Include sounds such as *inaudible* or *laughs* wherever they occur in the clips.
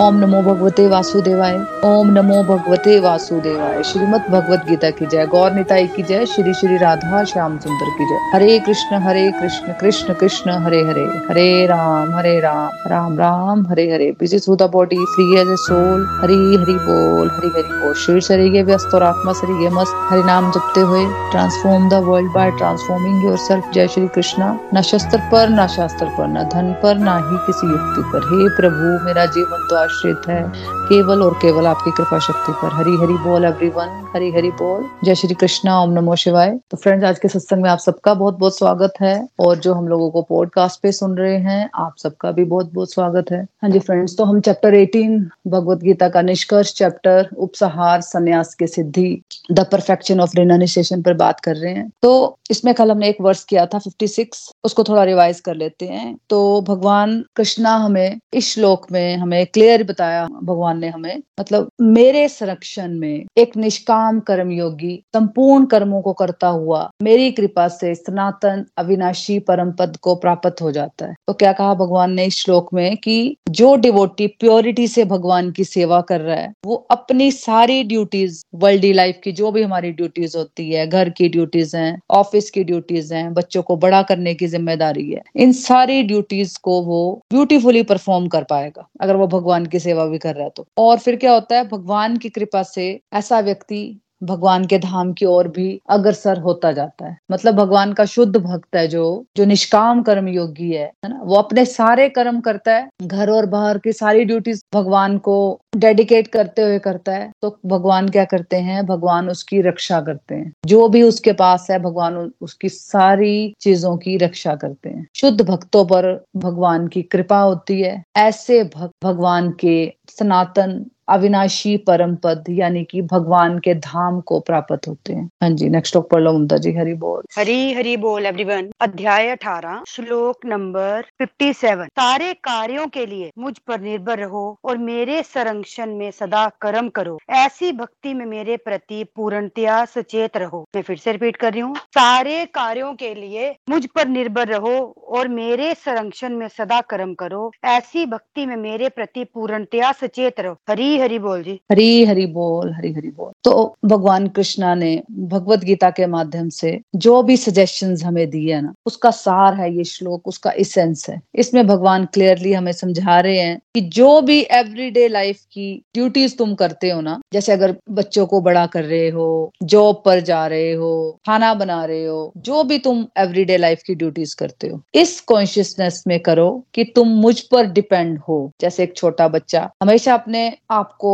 ओम नमो भगवते वासुदेवाय, ओम नमो भगवते वासुदेवाय। श्रीमद भगवत गीता की जय। गौर निताई की जय। श्री श्री राधा श्याम सुंदर की जय। Hare Krishna Hare Krishna Krishna Krishna, Hare Hare. Hare Ram Hare Ram. Ram Ram, Hare Hare. Busy through the body free as a soul Hari Hari बोल, हरि हरि बोल। शरीर शरीर व्यस्त और आत्मा शरीर मस्त। हरि नाम जपते हुए transform the world by transforming yourself जय श्री कृष्णा। न शस्त्र पर, न शास्त्र पर, न धन पर, न ही किसी युक्ति पर। हे प्रभु, मेरा जीवन तो आश्रित है। केवल और केवल आपकी कृपा शक्ति पर। हरी हरी बोल एवरीवन हरी हरी बोल। जय श्री कृष्णा, ओम नमो शिवाय। तो फ्रेंड्स आज के सत्संग में आप सबका बहुत बहुत स्वागत है। और जो हम लोगों को पॉडकास्ट पे सुन रहे हैं, आप सबका भी बहुत बहुत स्वागत है। हाँ जी फ्रेंड्स तो हम चैप्टर 18 भगवत गीता का निष्कर्ष चैप्टर उपसहार, संन्यास के सिद्धि द परफेक्शन ऑफ़ रिनाइजेशन पर बात कर रहे हैं। तो इसमें कल हमने एक वर्ष किया था 56 उसको थोड़ा रिवाइज कर लेते हैं। तो भगवान कृष्णा हमें इस श्लोक में हमें क्लियर बताया भगवान ने हमें मतलब मेरे संरक्षण में एक निष्काम कर्म योगी संपूर्ण कर्मों को करता हुआ मेरी कृपा से सनातन अविनाशी परम पद को प्राप्त हो जाता है। तो क्या कहा भगवान ने इस श्लोक में कि जो डिवोटी प्योरिटी से भगवान की सेवा कर रहा है, वो अपनी सारी ड्यूटीज़ वर्ल्डी लाइफ की जो भी हमारी ड्यूटीज़ होती है, घर की ड्यूटीज़ हैं ऑफ़िस की ड्यूटीज़ हैं, बच्चों को बड़ा करने की ज़िम्मेदारी है, इन सारी ड्यूटीज़ को वो ब्यूटीफुली परफॉर्म कर पाएगा। अगर वो भगवान की सेवा भी कर रहा है तो। और फिर क्या होता है, भगवान की कृपा से ऐसा व्यक्ति भगवान के धाम की ओर भी अग्रसर होता जाता है। मतलब भगवान का शुद्ध भक्त है जो जो निष्काम कर्म योगी है है ना? वो अपने सारे कर्म करता है। घर और बाहर की सारी ड्यूटीज़ भगवान को डेडिकेट करते हुए करता है। तो भगवान क्या करते हैं? भगवान उसकी रक्षा करते हैं। जो भी उसके पास है, भगवान उसकी सारी चीज़ों की रक्षा करते हैं। शुद्ध भक्तों पर भगवान की कृपा होती है। ऐसे भक्त भगवान के सनातन अविनाशी परम पद, यानी कि भगवान के धाम को प्राप्त होते हैं। हाँ जी नेक्स्ट टॉक पढ़ लो ममता जी, हरी बोल। हरी हरी बोल एवरीवन अध्याय अठारह, श्लोक नंबर फिफ्टी सेवन सारे कार्यों के लिए मुझ पर निर्भर रहो और मेरे संरक्षण में सदा कर्म करो। ऐसी भक्ति में मेरे प्रति पूर्णतया सचेत रहो। मैं फिर से रिपीट कर रही हूँ। सारे कार्यों के लिए मुझ पर निर्भर रहो और मेरे संरक्षण में सदा कर्म करो। ऐसी भक्ति में मेरे प्रति पूर्णतया सचेत रहो। हरी हरी बोल जी। हरी हरी बोल हरी हरी बोल। तो भगवान कृष्णा ने भगवत गीता के माध्यम से जो भी सजेशन हमें दिए है ना, उसका सार है ये श्लोक, उसका इसेंस है। इसमें भगवान क्लियरली हमें समझा रहे हैं कि जो भी एवरीडे लाइफ की ड्यूटीज़ तुम करते हो ना, जैसे अगर बच्चों को बड़ा कर रहे हो जॉब पर जा रहे हो, खाना बना रहे हो, जो भी तुम एवरीडे लाइफ की ड्यूटीज़ करते हो, इस कॉन्शियसनेस में करो कि तुम मुझ पर डिपेंड हो। जैसे एक छोटा बच्चा, हमेशा अपने आपको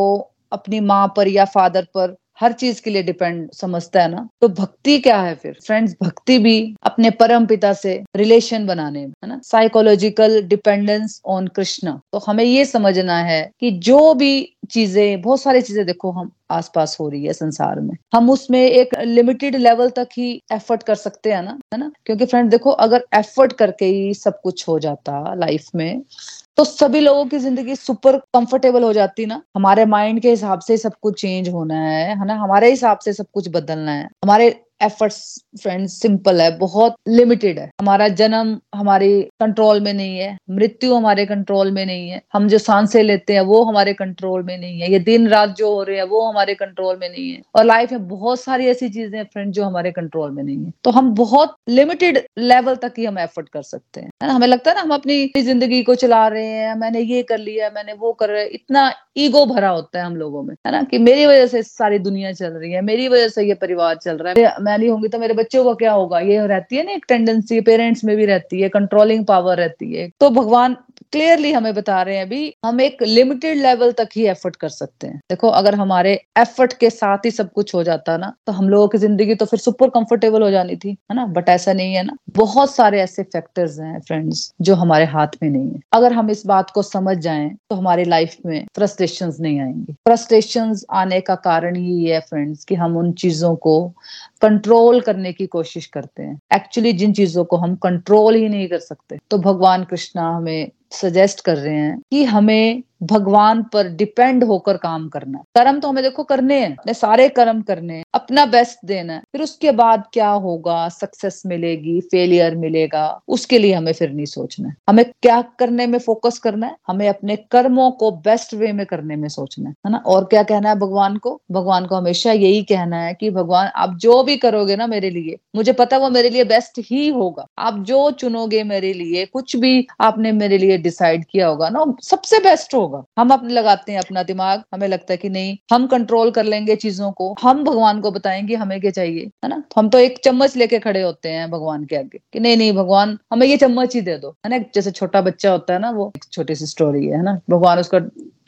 अपनी माँ पर या फादर पर हर चीज़ के लिए डिपेंड समझता है ना? तो भक्ति क्या है फिर? फ्रेंड्स भक्ति भी अपने परम पिता से रिलेशन बनाने में, है ना? साइकोलॉजिकल डिपेंडेंस ऑन कृष्ण तो हमें ये समझना है कि जो भी चीज़ें, बहुत सारी चीज़ें देखो हम आसपास हो रही है संसार में। हम उसमें एक लिमिटेड लेवल तक ही एफर्ट कर सकते हैं ना? है ना? क्योंकि फ्रेंड देखो, अगर एफर्ट करके ही सब कुछ हो जाता लाइफ में तो सभी लोगों की ज़िंदगी सुपर कंफर्टेबल हो जाती ना। हमारे माइंड के हिसाब से सब कुछ चेंज होना है है ना? हमारे हिसाब से सब कुछ बदलना है। हमारे एफर्ट्स फ्रेंड्स सिंपल है, बहुत लिमिटेड है। हमारा जन्म हमारी कंट्रोल में नहीं है, मृत्यु हमारे कंट्रोल में नहीं है, हम जो साँसें लेते हैं वो हमारे कंट्रोल में नहीं है, ये दिन रात जो हो रहे हैं वो हमारे कंट्रोल में नहीं है। और लाइफ में बहुत सारी ऐसी चीज़ें फ्रेंड जो हमारे कंट्रोल में नहीं है। तो हम बहुत लिमिटेड लेवल तक ही हम एफर्ट कर सकते हैं। हमें लगता है ना, हम अपनी ज़िंदगी को चला रहे हैं, मैंने ये कर लिया मैंने वो कर रहे इतना ईगो भरा होता है हम लोगों में, है ना? कि मेरी वजह से सारी दुनिया चल रही है, मेरी वजह से ये परिवार चल रहा है। मैं नहीं होंगी तो मेरे बच्चों का क्या होगा? ये रहती है ना एक टेंडेंसी पेरेंट्स में भी रहती है कंट्रोलिंग पावर रहती है। तो भगवान क्लियरली हमें बता रहे हैं अभी, हम एक लिमिटेड लेवल तक ही एफर्ट कर सकते हैं। देखो, अगर हमारे एफर्ट के साथ ही सब कुछ हो जाता ना तो हम लोगों की ज़िंदगी तो फिर सुपर कंफर्टेबल हो जानी थी, है ना? बट ऐसा नहीं है ना। बहुत सारे ऐसे फैक्टर्स हैं फ्रेंड्स जो हमारे हाथ में नहीं है। अगर हम इस बात को समझ जाए तो हमारी लाइफ में फ्रस्ट्रेशन नहीं आएँगे। फ्रस्ट्रेशन आने का कारण ही है फ्रेंड्स की हम उन चीज़ों को कंट्रोल करने की कोशिश करते हैं। एक्चुअली जिन चीज़ों को हम कंट्रोल ही नहीं कर सकते तो भगवान कृष्णा हमें सजेस्ट कर रहे हैं कि हमें भगवान पर डिपेंड होकर काम करना कर्म तो हमें देखो करने हैं सारे कर्म करने हैं, अपना बेस्ट देना है। फिर उसके बाद क्या होगा? सक्सेस मिलेगी फेलियर मिलेगा, उसके लिए हमें फिर नहीं सोचना है। हमें क्या करने में फोकस करना है? हमें अपने कर्मों को बेस्ट वे में करने में सोचना है ना? और क्या कहना है भगवान को? भगवान को हमेशा यही कहना है कि भगवान, आप जो भी करोगे ना मेरे लिए, मुझे पता वो मेरे लिए बेस्ट ही होगा। आप जो चुनोगे मेरे लिए, कुछ भी आपने मेरे लिए डिसाइड किया होगा ना, सबसे बेस्ट होगा हम अपने लगाते हैं अपना दिमाग। हमें लगता है कि नहीं, हम कंट्रोल कर लेंगे चीज़ों को। हम भगवान को बताएँगे, हमें क्या चाहिए, है ना? हम तो एक चम्मच लेके खड़े होते हैं भगवान के आगे कि नहीं नहीं, भगवान, हमें ये चम्मच ही दे दो। है ना? जैसे छोटा बच्चा होता है ना, वो एक छोटी सी स्टोरी है ना? भगवान उसका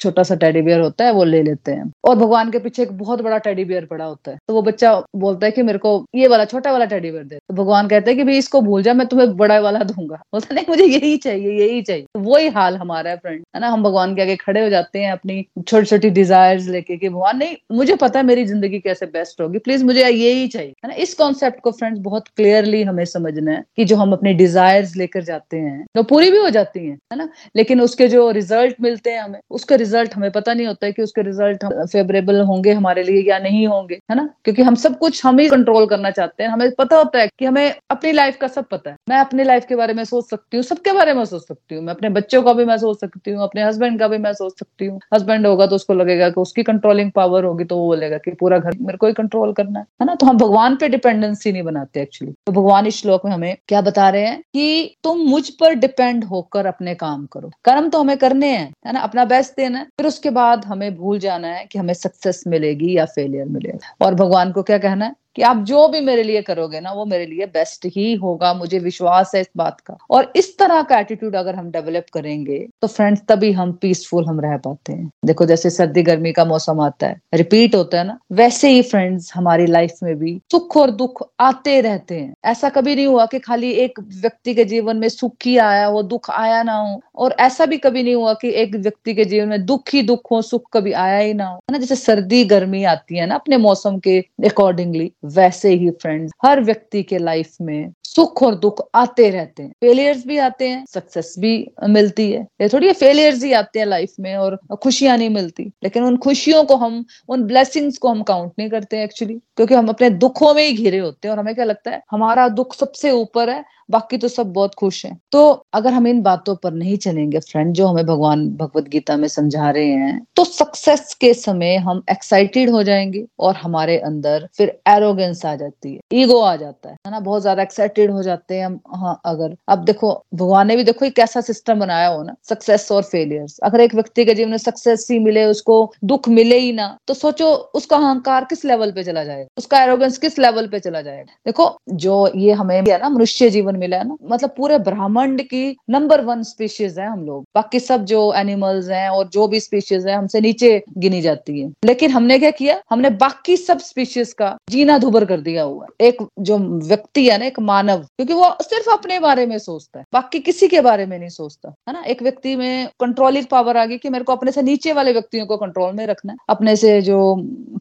छोटा सा टेडी बियर होता है, वो ले लेते हैं। और भगवान के पीछे एक बहुत बड़ा टेडी बियर पड़ा होता है। तो वो बच्चा बोलता है कि मेरे को ये वाला, छोटा वाला टेडी बियर दे तो भगवान कहते हैं कि भाई, इसको भूल जा, मैं तुम्हें बड़ा वाला दूँगा। बोलता नहीं, मुझे यही चाहिए यही चाहिए। तो वही हाल हमारा है फ्रेंड है ना? हम भगवान के आगे खड़े हो जाते हैं अपनी छोटी छोटी डिज़ायर लेके कि, भगवान, नहीं, मुझे पता है मेरी ज़िंदगी कैसे बेस्ट होगी। प्लीज़ मुझे यही चाहिए। है ना? इस कॉन्सेप्ट को फ्रेंड्स बहुत क्लियरली हमें समझना है कि जो हम अपनी डिजायर्स लेकर जाते हैं, वो पूरी भी हो जाती है है ना? लेकिन उसके जो रिज़ल्ट मिलते हैं हमें, उसके रिज़ल्ट हमें पता नहीं होता है कि उसके रिज़ल्ट फेवरेबल होंगे हमारे लिए या नहीं होंगे, है ना? क्योंकि हम सब कुछ हम ही कंट्रोल करना चाहते हैं। हमें पता होता है कि हमें अपनी लाइफ का सब पता है। मैं अपनी लाइफ के बारे में सोच सकती हूँ, सबके बारे में सोच सकती हूँ। मैं अपने बच्चों का भी मैं सोच सकती हूँ, अपने हस्बैंड का भी मैं सोच सकती हूँ। हस्बैंड होगा तो उसको लगेगा कि उसकी कंट्रोलिंग पावर होगी तो वो बोलेगा कि पूरा घर मेरे को ही कंट्रोल करना है ना? तो हम भगवान पे डिपेंडेंसी नहीं बनाते एक्चुअली तो भगवान इस श्लोक में हमें क्या बता रहे हैं कि तुम मुझ पर डिपेंड होकर अपने काम करो। कर्म तो हमें करने हैं, है ना? अपना बेस्ट देना है। फिर उसके बाद हमें भूल जाना है कि हमें सक्सेस मिलेगी या फेलियर मिलेगा। और भगवान को क्या कहना है? कि आप जो भी मेरे लिए करोगे ना, वो मेरे लिए बेस्ट ही होगा, मुझे विश्वास है इस बात का। और इस तरह का एटीट्यूड अगर हम डेवलप करेंगे तो फ्रेंड्स तभी हम पीसफुल हम रह पाते हैं। देखो, जैसे सर्दी, गर्मी का मौसम आता है रिपीट होता है ना, वैसे ही फ्रेंड्स हमारी लाइफ में भी सुख और दुख आते रहते हैं। ऐसा कभी नहीं हुआ कि खाली एक व्यक्ति के जीवन में सुख ही आया वो दुख आया ना हो, और ऐसा भी कभी नहीं हुआ कि एक व्यक्ति के जीवन में दुख ही दुख हो, सुख कभी आया ही ना हो। है ना, जैसे सर्दी, गर्मी आती है ना, अपने मौसम के अकॉर्डिंगली वैसे ही फ्रेंड्स हर व्यक्ति के लाइफ में सुख और दुख आते रहते हैं। फेलियर्स भी आते हैं सक्सेस भी मिलती है। ये थोड़ी फेलियर्स ही आते हैं लाइफ में और खुशियाँ नहीं मिलती। लेकिन उन खुशियों को हम, उन ब्लेसिंग्स को हम काउंट नहीं करते एक्चुअली क्योंकि हम अपने दुखों में ही घिरे होते हैं और हमें क्या लगता है, हमारा दुख सबसे ऊपर है, बाकी तो सब बहुत खुश हैं। तो अगर हम इन बातों पर नहीं चलेंगे फ्रेंड जो हमें भगवान, भगवत गीता में समझा रहे हैं तो सक्सेस के समय हम एक्साइटेड हो जाएँगे और हमारे अंदर फिर एरोगेंस आ जाती है। ईगो आ जाता है ना? बहुत ज़्यादा एक्साइटेड हो जाते हैं हम। हाँ अगर, अब देखो, भगवान ने भी देखो एक ऐसा सिस्टम बनाया हो ना सक्सेस और फेलियर्स अगर एक व्यक्ति के जीवन में सक्सेस ही मिले, उसको दुख मिले ही ना तो सोचो उसका अहंकार किस लेवल पे चला जाएगा? उसका एरोगेंस किस लेवल पे चला जाएगा? देखो, जो ये हमें है ना, मनुष्य जीवन मिला है ना मतलब पूरे ब्रह्मांड की नंबर वन स्पीशीज है हम लोग। बाकी सब जो एनिमल्स हैं और जो भी स्पीशीज है, हमसे नीचे गिनी जाती है। लेकिन हमने क्या किया? हमने बाकी सब स्पीशीज का जीना धुबर कर दिया हुआ एक जो व्यक्ति है ना, एक मानव, क्योंकि वो सिर्फ़ अपने बारे में सोचता है, बाकी किसी के बारे में नहीं सोचता, है ना? एक व्यक्ति में कंट्रोलिंग पावर आ गई कि मेरे को अपने से नीचे वाले व्यक्तियों को कंट्रोल में रखना है। अपने से जो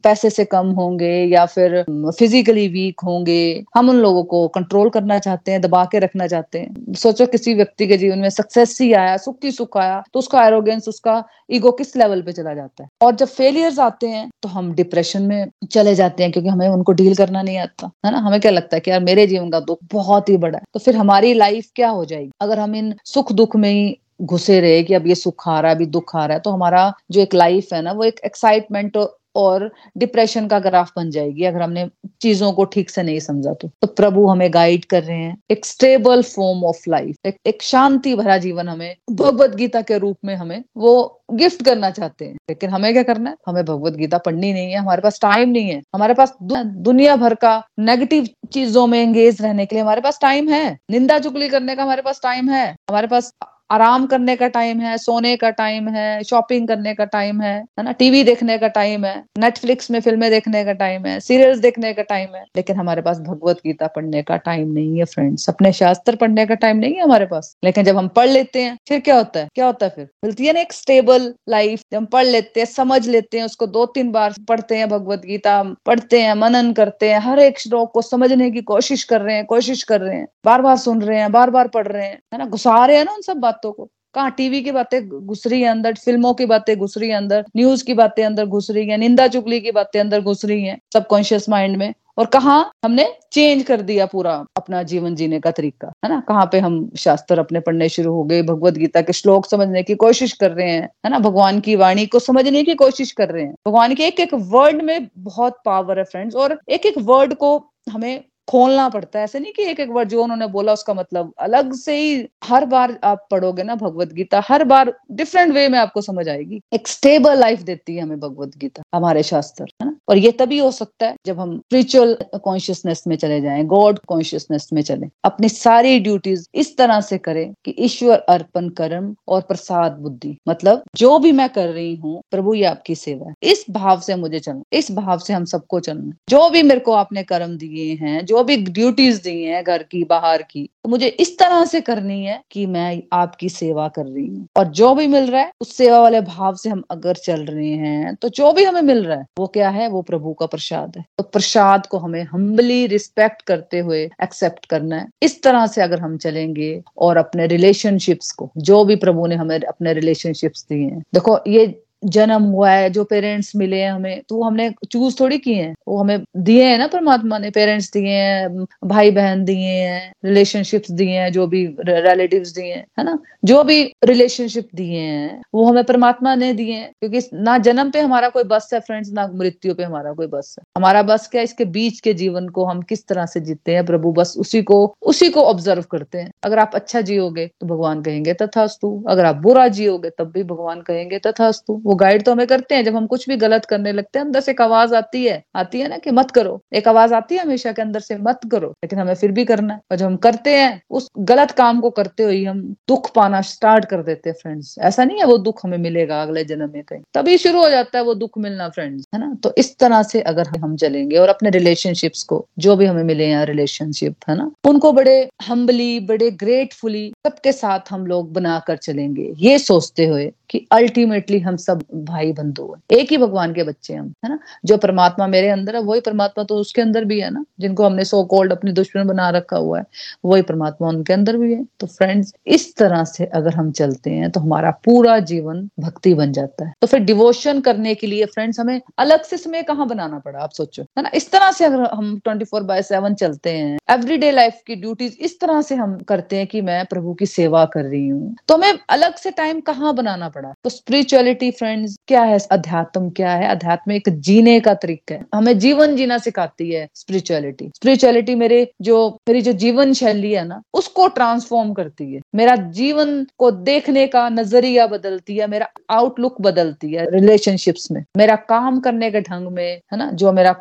पैसे से कम होंगे या फिर फिजिकली वीक होंगे, हम उन लोगों को कंट्रोल करना चाहते हैं, दबा के रखना चाहते हैं। सोचो किसी व्यक्ति के जीवन में सक्सेस ही आया, सुख ही सुख आया तो उसका एरोगेंस उसका ईगो किस लेवल पे चला जाता है? और जब फेलियर्स आते हैं तो हम डिप्रेशन में चले जाते हैं, क्योंकि हमें उनको डील करना नहीं आता। है ना? हमें क्या लगता है कि यार मेरे जीवन का दुख बहुत ही बड़ा है। तो फिर हमारी लाइफ क्या हो जाएगी? अगर हम इन सुख दुख में ही घुसे रहे कि अब ये सुख आ रहा है, अभी दुख आ रहा है तो हमारा जो एक लाइफ है ना, वो एक एक्साइटमेंट और डिप्रेशन का ग्राफ बन जाएगी अगर हमने चीज़ों को ठीक से नहीं समझा तो, तो प्रभु हमें गाइड कर रहे हैं एक स्टेबल फॉर्म ऑफ़ लाइफ एक, एक शांति भरा जीवन हमें भगवत गीता के रूप में हमें वो गिफ्ट करना चाहते हैं। लेकिन हमें क्या करना है? हमें भगवत गीता पढ़नी नहीं है हमारे पास टाइम नहीं है। हमारे पास दुनिया भर का नेगेटिव चीज़ों में एंगेज रहने के लिए हमारे पास टाइम है। निंदा चुगली करने का हमारे पास टाइम है। हमारे पास आराम करने का टाइम है, सोने का टाइम है शॉपिंग करने का टाइम है है ना? टीवी देखने का टाइम है नेटफ्लिक्स में फ़िल्में देखने का टाइम है सीरियल्स देखने का टाइम है। लेकिन हमारे पास भगवत गीता पढ़ने का टाइम नहीं है फ्रेंड्स अपने शास्त्र पढ़ने का टाइम नहीं है हमारे पास। लेकिन जब हम पढ़ लेते हैं, फिर क्या होता है? क्या होता है फिर? मिलती है ना एक स्टेबल लाइफ जब हम पढ़ लेते हैं, समझ लेते हैं, उसको दो तीन बार पढ़ते हैं, भगवत गीता पढ़ते हैं, मनन करते हैं, हर एक श्लोक को समझने की कोशिश कर रहे हैं, कोशिश कर रहे हैं। बार बार सुन रहे हैं बार बार पढ़ रहे हैं, है ना? घुसा रहे हैं ना उन सब बात बातों को। कहाँ टीवी की बातें घुस रही है अंदर, फ़िल्मों की बातें घुस रही है अंदर, न्यूज़ की बातें अंदर घुस रही है, निंदा चुगली की बातें अंदर घुस रही है, सबकॉन्शियस माइंड में। और कहा हमने चेंज कर दिया पूरा अपना जीवन जीने का तरीका, है ना? कहाँ पे हम शास्त्र अपने पढ़ने शुरू हो गए, भगवत गीता के श्लोक समझने की कोशिश कर रहे हैं, है ना? भगवान की वाणी को समझने की कोशिश कर रहे हैं। भगवान के एक एक वर्ड में बहुत पावर है फ्रेंड्स और एक एक वर्ड को हमें खोलना पड़ता है। ऐसे नहीं कि एक एक वर्ड जो उन्होंने बोला, उसका मतलब अलग से ही हर बार आप पढ़ोगे ना भगवत गीता, हर बार डिफरेंट वे में आपको समझ आएगी। एक स्टेबल लाइफ देती है हमें भगवत गीता, हमारे शास्त्र, है ना? और ये तभी हो सकता है जब हम स्पिरिचुअल कॉन्शियसनेस में चले जाएँ गॉड कॉन्शियसनेस में चले। अपनी सारी ड्यूटीज़ इस तरह से करें कि ईश्वर अर्पण, कर्म और प्रसाद बुद्धि मतलब जो भी मैं कर रही हूँ, प्रभु ये आपकी सेवा है। इस भाव से मुझे चलना, इस भाव से हम सबको चलना। जो भी मेरे को आपने कर्म दिए हैं, जो भी ड्यूटीज़ दी हैं घर की, बाहर की तो मुझे इस तरह से करनी है कि मैं आपकी सेवा कर रही हूँ। और जो भी मिल रहा है, उस सेवा वाले भाव से हम अगर चल रहे हैं तो जो भी हमें मिल रहा है, वो क्या है? वो प्रभु का प्रसाद है। तो प्रसाद को हमें हम्बली रिस्पेक्ट करते हुए एक्सेप्ट करना है। इस तरह से अगर हम चलेंगे और अपने रिलेशनशिप्स को, जो भी प्रभु ने हमें अपने रिलेशनशिप्स दिए हैं। देखो, ये जन्म हुआ है, जो पेरेंट्स मिले हैं हमें तो हमने चूज़ थोड़ी किए हैं। वो हमें दिए हैं ना परमात्मा ने पेरेंट्स दिए हैं भाई बहन दिए हैं रिलेशनशिप्स दिए हैं, जो भी रिलेटिव दिए हैं, है ना? जो भी रिलेशनशिप दिए हैं, वो हमें परमात्मा ने दिए हैं। क्योंकि ना जन्म पे हमारा कोई बस है फ्रेंड्स ना मृत्यु पे हमारा कोई बस है। हमारा बस क्या इसके बीच के जीवन को हम किस तरह से जीते हैं प्रभु? बस उसी को उसी को ऑब्ज़र्व करते हैं। अगर आप अच्छा जियोगे तो भगवान कहेंगे, तथास्तु। अगर आप बुरा जियोगे तब भी भगवान कहेंगे, तथास्तु। वो गाइड तो हमें करते हैं, जब हम कुछ भी गलत करने लगते हैं अंदर से एक आवाज़ आती है आती है ना कि मत करो। एक आवाज़ आती है हमेशा के अंदर से, मत करो, लेकिन हमें फिर भी करना है। और जब हम करते हैं, उस गलत काम को करते हुए हम दुख पाना स्टार्ट कर देते हैं फ्रेंड्स ऐसा नहीं है वो दुख हमें मिलेगा अगले जन्म में कहीं। तभी शुरू हो जाता है वो दुख मिलना फ्रेंड्स है ना? तो इस तरह से अगर हम चलेंगे और अपने रिलेशनशिप्स को, जो भी हमें मिले हैं रिलेशनशिप है ना? उनको बड़े हम्बली बड़े ग्रेटफुली सबके साथ हम लोग बनाकर चलेंगे। ये सोचते हुए कि अल्टीमेटली हम सब भाई बंधु हैं। एक ही भगवान के बच्चे हम, है ना? जो परमात्मा मेरे अंदर है, वही परमात्मा तो उसके अंदर भी है ना? जिनको हमने सो कोल्ड अपनी दुश्मन बना रखा हुआ है, वही परमात्मा उनके अंदर भी है। तो फ्रेंड्स इस तरह से अगर हम चलते हैं तो हमारा पूरा जीवन भक्ति बन जाता है। तो फिर डिवोशन करने के लिए फ्रेंड्स हमें अलग से समय कहाँ बनाना पड़ा, आप सोचो, है ना? इस तरह से अगर हम ट्वेंटी फोर बाय सेवन चलते हैं एवरीडे लाइफ की ड्यूटीज़ इस तरह से हम करते हैं कि मैं प्रभु की सेवा कर रही हूँ। तो हमें अलग से टाइम कहाँ बनाना पड़ा? तो स्पिरिचुअलिटी फ्रेंड्स क्या है? अध्यात्म क्या है? अध्यात्म एक जीने का तरीका है। हमें जीवन जीना सिखाती है स्पिरिचुअलिटी स्पिरिचुअलिटी मेरे जो, मेरी जो जीवन शैली है ना, उसको ट्रांसफॉर्म करती है। मेरा जीवन को देखने का नज़रिया बदलती है, मेरा आउटलुक बदलती है रिलेशनशिप्स में। मेरा काम करने के ढंग में, है ना, जो मेरा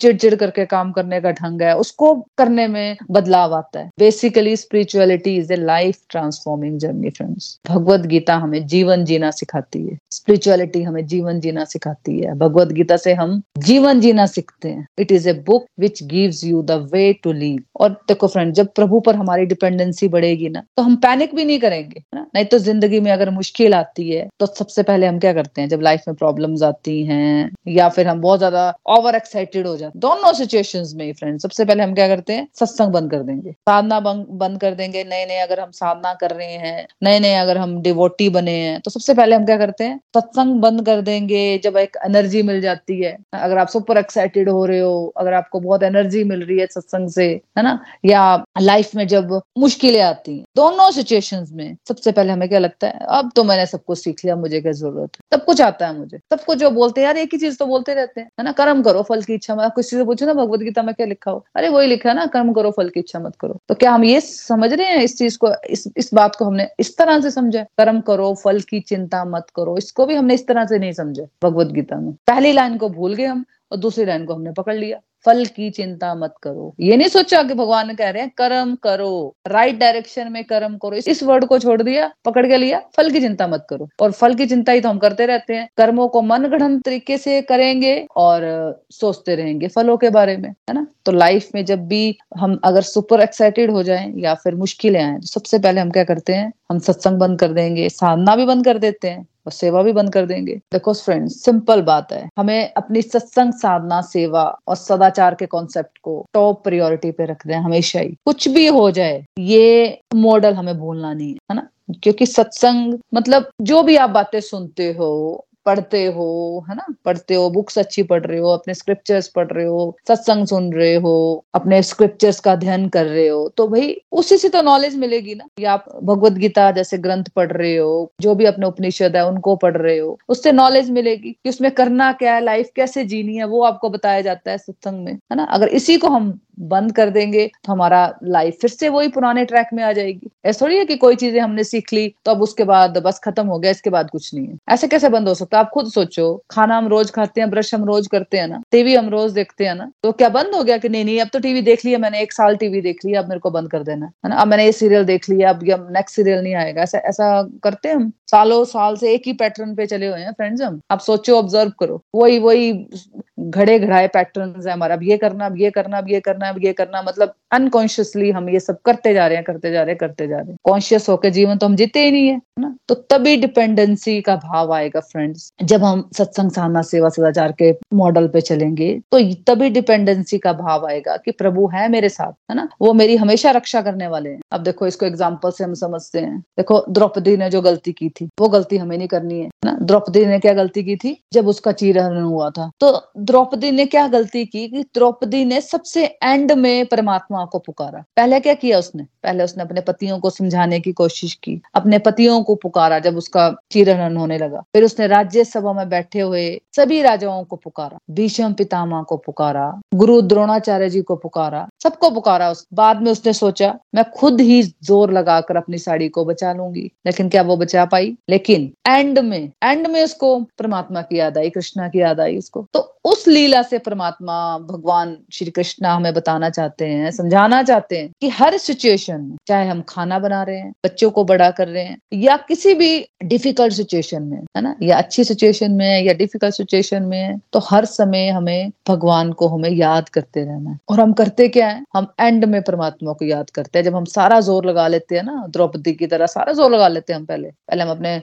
चिड़चिड़ करके काम करने का ढंग है, उसको करने में बदलाव आता है। Basically spirituality is a life transforming journey friends Bhagavad Gita हमें जीवन जीना सिखाती है। स्पिरिचुअलिटी हमें जीवन जीना सिखाती है। भगवत गीता से हम जीवन जीना सीखते हैं। It is a book which gives you the way to live और देखो फ्रेंड जब प्रभु पर हमारी डिपेंडेंसी बढ़ेगी ना तो हम पैनिक भी नहीं करेंगे ना? नहीं तो ज़िंदगी में अगर मुश्किल आती है तो सबसे पहले हम क्या करते हैं? जब लाइफ में प्रॉब्लम्स आती हैं, या फिर हम बहुत ज़्यादा ओवर एक्साइटेड हो जाते दोनों सिचुएशन में फ्रेंड सबसे पहले हम क्या करते हैं? सत्संग बंद कर देंगे। साधना बंद कर देंगे। नए नए अगर हम साधना कर रहे हैं नए नए अगर हम डिवोटी बने हैं तो सबसे पहले हम क्या करते हैं? सत्संग बंद कर देंगे जब एक एनर्जी मिल जाती है। अगर आप सुपर एक्साइटेड हो रहे हो, अगर आपको बहुत एनर्जी मिल रही है सत्संग से, है ना? या लाइफ में जब मुश्किलें आती हैं, दोनों सिचुएशंस में सबसे पहले हमें क्या लगता है? अब तो मैंने सब कुछ सीख लिया, मुझे क्या ज़रूरत है? सब कुछ आता है मुझे। सब कुछ जो बोलते हैं, यार एक ही चीज़ तो बोलते रहते हैं, है ना? कर्म करो, फल की इच्छा मत, किसी से पूछो ना, भगवत गीता में क्या लिखा हो? अरे वही लिखा है ना, कर्म करो, फल की इच्छा मत करो। तो क्या हम ये समझ रहे हैं इस चीज़ को, इस इस बात को हमने इस तरह से समझा कर्म करो, फल की मत करो। इसको भी हमने इस तरह से नहीं समझा, भगवत गीता में। पहली लाइन को भूल गए हम और दूसरी लाइन को हमने पकड़ लिया। फल की चिंता मत करो। ये नहीं सोचा कि भगवान कह रहे हैं, कर्म करो। राइट डायरेक्शन में कर्म करो। इस वर्ड को छोड़ दिया, पकड़ के लिया, फल की चिंता मत करो। और फल की चिंता ही तो हम करते रहते हैं। कर्मों को मन गढ़ तरीके से करेंगे और सोचते रहेंगे फलों के बारे में, है ना? तो लाइफ में जब भी हम अगर सुपर एक्साइटेड हो जाए या फिर मुश्किलें आए तो सबसे पहले हम क्या करते हैं? हम सत्संग बंद कर देंगे, साधना भी बंद कर देते हैं और सेवा भी बंद कर देंगे। देखो फ्रेंड्स सिंपल बात है। हमें अपनी सत्संग, साधना, सेवा और सदाचार के कॉन्सेप्ट को टॉप प्रायोरिटी पे रख दें हमेशा ही। कुछ भी हो जाए, ये मॉडल हमें भूलना नहीं है है ना? क्योंकि सत्संग मतलब जो भी आप बातें सुनते हो पढ़ते हो, है ना? पढ़ते हो बुक्स अच्छी पढ़ रहे हो, अपने स्क्रिप्चर्स पढ़ रहे हो, सत्संग सुन रहे हो, अपने स्क्रिप्चर्स का अध्ययन कर रहे हो तो भाई उसी से तो नॉलेज मिलेगी ना या आप भगवत गीता जैसे ग्रंथ पढ़ रहे हो, जो भी अपने उपनिषद है उनको पढ़ रहे हो, उससे नॉलेज मिलेगी कि उसमें करना क्या है लाइफ कैसे जीनी है, वो आपको बताया जाता है सत्संग में, है ना? अगर इसी को हम बंद कर देंगे तो हमारा लाइफ फिर से वही पुराने ट्रैक में आ जाएगी। ऐसा थोड़ी है कि कोई चीज़ें हमने सीख ली तो अब उसके बाद बस खत्म हो गया, इसके बाद कुछ नहीं है। ऐसे कैसे बंद हो सकता आप खुद सोचो। खाना हम रोज खाते हैं, ब्रश हम रोज करते हैं ना, टीवी हम रोज देखते हैं ना तो क्या बंद हो गया कि नहीं नहीं, अब तो टीवी देख लिया मैंने, एक साल टीवी देख लिया, अब मेरे को बंद कर देना, है ना? अब मैंने ये सीरियल देख लिया, अब नेक्स्ट सीरियल नहीं आएगा। ऐसा ऐसा करते हैं हम। सालों, साल से एक ही पैटर्न पे चले हुए हैं फ्रेंड्स हम। आप सोचो ऑब्ज़र्व करो। वही वही घड़े घड़ाए पैटर्न है हमारा। अब ये करना, अब ये करना, अब ये करना अब ये करना मतलब अनकॉन्शियसली हम ये सब करते जा रहे हैं, करते जा रहे हैं, करते जा रहे हैं। कॉन्शियस होकर जीवन तो हम जीते ही नहीं है ना? तो तभी डिपेंडेंसी का भाव आएगा फ्रेंड्स जब हम सत्संग, साधना, सेवा, सदाचार के मॉडल पे चलेंगे तो तभी डिपेंडेंसी का भाव आएगा कि प्रभु है मेरे साथ, है ना? वो मेरी हमेशा रक्षा करने वाले हैं। अब देखो, इसको एग्ज़ाम्पल से हम समझते हैं। देखो, द्रौपदी ने जो गलती की थी, वो गलती हमें नहीं करनी है ना? द्रौपदी ने क्या गलती की थी? जब उसका चीरहरण हुआ था। तो द्रौपदी ने क्या गलती की कि द्रौपदी ने सबसे एंड में परमात्मा को पुकारा। पहले क्या किया उसने? पहले उसने अपने पतियों को समझाने की कोशिश की। अपने पतियों को पुकारा जब उसका चीरहरण होने लगा। फिर उसने राज्यसभा में बैठे हुए सभी राजाओं को पुकारा। भीषम पितामा को पुकारा, गुरु द्रोणाचार्य जी को पुकारा, सबको पुकारा। उस, बाद में उसने सोचा, मैं खुद ही ज़ोर लगाकर अपनी साड़ी को बचा लूँगी। लेकिन क्या वो बचा पाई? लेकिन एंड में एंड में उसको परमात्मा की याद आई, कृष्णा की याद आई उसको। तो उस लीला से परमात्मा, भगवान श्री कृष्णा हमें बताना चाहते हैं, समझाना चाहते हैं कि हर सिचुएशन में, चाहे हम खाना बना रहे हैं, बच्चों को बड़ा कर रहे हैं, या किसी भी डिफ़िकल्ट सिचुएशन में, है ना? या अच्छी सिचुएशन में, या डिफ़िकल्ट सिचुएशन में तो हर समय हमें भगवान को हमें याद करते रहना है। और हम करते क्या है? हम एंड में परमात्मा को याद करते हैं। जब हम सारा ज़ोर लगा लेते हैं ना, द्रौपदी की तरह सारा ज़ोर लगा लेते हैं हम पहले। पहले हम अपने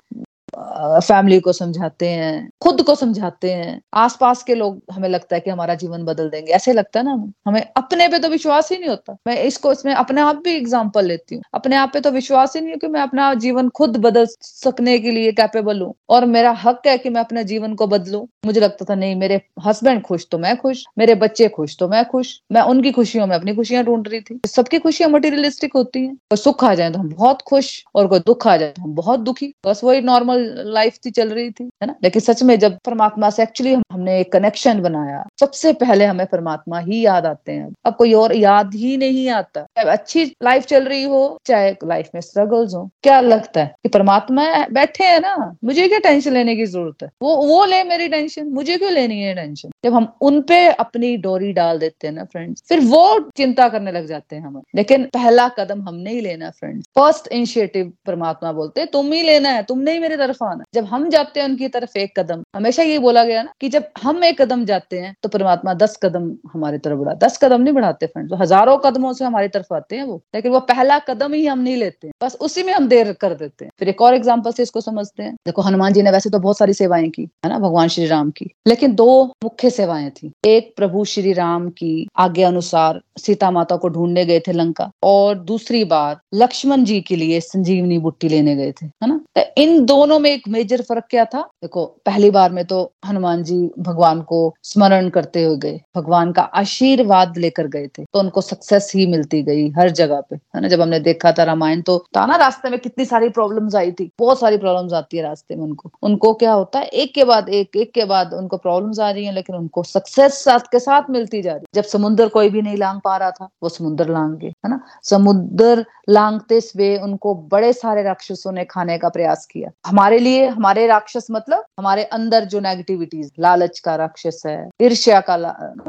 फैमिली को समझाते हैं, खुद को समझाते हैं। आसपास के लोग, हमें लगता है कि हमारा जीवन बदल देंगे। ऐसे लगता है ना हमें। अपने पे तो विश्वास ही नहीं होता। मैं इसको, इसमें अपने आप भी एग्ज़ाम्पल लेती हूँ। अपने आप पे तो विश्वास ही नहीं है कि मैं अपना जीवन खुद बदल सकने के लिए कैपेबल हूँ। और मेरा हक है कि मैं अपने जीवन को बदलू। मुझे लगता था, नहीं, मेरे हस्बैंड खुश तो मैं खुश। मेरे बच्चे खुश तो मैं खुश। मैं उनकी खुशियों में अपनी खुशियाँ ढूंढ रही थी। सबकी खुशियाँ मटीरियलिस्टिक होती है। कोई सुख आ जाए तो हम बहुत खुश, और कोई दुख आ जाए तो हम बहुत दुखी। बस वही नॉर्मल लाइफ थी चल रही थी है ना? लेकिन सच में जब परमात्मा से एक्चुअली हम, हमने एक कनेक्शन बनाया सबसे पहले हमें परमात्मा ही याद आते हैं। अब कोई और याद ही नहीं आता। अच्छी लाइफ चल रही हो चाहे लाइफ में स्ट्रगल्स हो क्या लगता है कि परमात्मा बैठे है ना? मुझे क्या टेंशन लेने की ज़रूरत है? वो वो ले मेरी टेंशन मुझे क्यों लेनी है टेंशन जब हम उन पे अपनी डोरी डाल देते हैं ना फ्रेंड्स फिर वो चिंता करने लग जाते हैं हमें। लेकिन पहला कदम हमने ही लेना फ्रेंड्स फ़र्स्ट इनिशिएटिव परमात्मा बोलते तुम ही लेना है तुमने ही मेरी तरफ़ आना जब हम जाते हैं उनकी तरफ़ एक कदम, हमेशा ये बोला गया ना कि जब हम एक कदम जाते हैं तो परमात्मा दस कदम हमारी तरफ़ बढ़ा, दस कदम नहीं बढ़ाते फ्रेंड तो हज़ारों कदमों से हमारी तरफ़ आते हैं वो, लेकिन वो पहला कदम ही हम नहीं लेते बस उसी में हम देर कर देते हैं। फिर एक और एग्ज़ाम्पल से इसको समझते हैं। देखो, हनुमान जी ने वैसे तो बहुत सारी सेवाएँ की, है ना, भगवान श्री राम की, लेकिन दो मुख्य सेवाएँ थी। एक प्रभु श्री राम की आज्ञा अनुसार सीता माता को ढूँढने गए थे लंका, और दूसरी बार लक्ष्मण जी के लिए संजीवनी बुट्टी लेने गए थे, है ना? तो इन दोनों में एक मेजर फ़र्क क्या था? देखो, पहली बार में तो हनुमान जी भगवान को स्मरण करते हुए गए, भगवान का आशीर्वाद लेकर गए थे तो उनको सक्सेस ही मिलती गई हर जगह पे, है ना? जब हमने देखा था रामायण तो था ना रास्ते में कितनी सारी प्रॉब्लम्स आई थी, बहुत सारी प्रॉब्लम्स आती है रास्ते में उनको। उनको क्या होता है, एक के बाद एक एक के बाद उनको प्रॉब्लम्स आ रही है, लेकिन उनको सक्सेस साथ के साथ मिलती जा रही जब समुद्र कोई भी नहीं लांग पा रहा था, वो समुद्र लांग गए है ना? समुद्र लांगते हुए उनको बड़े सारे राक्षसों ने खाने का प्रयास किया। हमारे लिए, हमारे राक्षस मतलब हमारे अंदर जो नेगेटिविटीज लालच का राक्षस है, ईर्ष्या का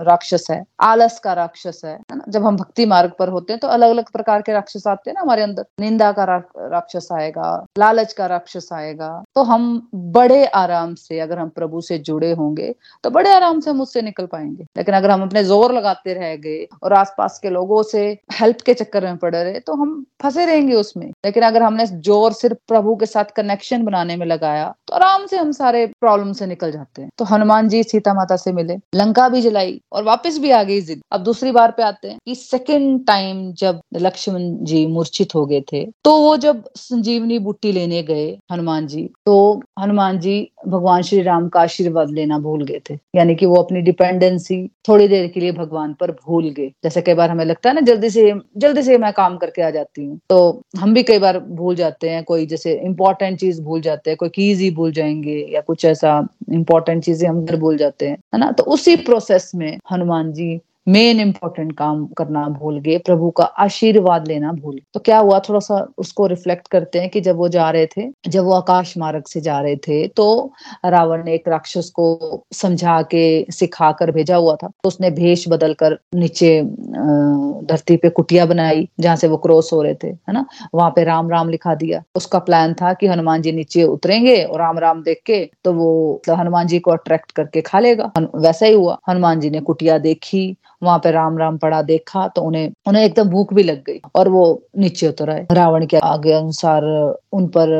राक्षस है, आलस का राक्षस है ना? जब हम भक्ति मार्ग पर होते हैं तो अलग अलग प्रकार के राक्षस आते हैं ना हमारे अंदर। निंदा का राक्षस आएगा, लालच का राक्षस आएगा। तो हम बड़े आराम से अगर हम प्रभु से जुड़े होंगे तो बड़े आराम से हम उससे निकल पाएँगे। लेकिन अगर हम अपने ज़ोर लगाते रह गए और आसपास के लोगों से हेल्प के चक्कर में पड़े रहे तो हम फंसे रहेंगे उसमें। लेकिन अगर हमने ज़ोर सिर्फ़ प्रभु के साथ कनेक्शन बनाने में लगाया तो आराम से हम सारे प्रॉब्लम से निकल जाते हैं। तो हनुमान जी सीता माता से मिले, लंका भी जलाई और वापस भी आ गई जिद। अब दूसरी बार पे आते हैं कि सेकेंड टाइम जब लक्ष्मण जी मूर्छित हो गए थे तो वो जब संजीवनी बुट्टी लेने गए हनुमान जी तो हनुमान जी भगवान श्री राम का आशीर्वाद लेना भूल गए थे। यानी कि वो अपनी डिपेंडेंसी थोड़ी देर के लिए भगवान पर भूल गए। जैसे कई बार हमें लगता है ना, जल्दी से जल्दी से मैं काम करके आ जाती हूँ। तो हम भी कई बार भूल जाते हैं, कोई जैसे इंपॉर्टेंट चीज़ भूल जाते हैं, कोई कीज ही भूल जाएँगे या कुछ ऐसा इंपॉर्टेंट चीज़ें हम घर भूल जाते हैं, है ना? तो उसी प्रोसेस में हनुमान जी मेन इंपॉर्टेंट काम करना भूल गए, प्रभु का आशीर्वाद लेना भूल तो क्या हुआ? थोड़ा सा उसको रिफ्लेक्ट करते हैं कि जब वो जा रहे थे, जब वो आकाश मार्ग से जा रहे थे तो रावण ने एक राक्षस को समझा के सिखा कर भेजा हुआ था। तो उसने भेष बदल कर नीचे धरती पे कुटिया बनाई, जहाँ से वो क्रॉस हो रहे थे, है ना? वहाँ पे राम राम लिखा दिया। उसका प्लान था कि हनुमान जी नीचे उतरेंगे और राम राम देख के तो वो तो हनुमान जी को अट्रैक्ट करके खा लेगा। वैसा ही हुआ। हनुमान जी ने कुटिया देखी वहाँ पे राम राम पड़ा, देखा तो उन्हें उन्हें एकदम भूख भी लग गई और वो नीचे उतर आए। रावण के आगे अनुसार उन पर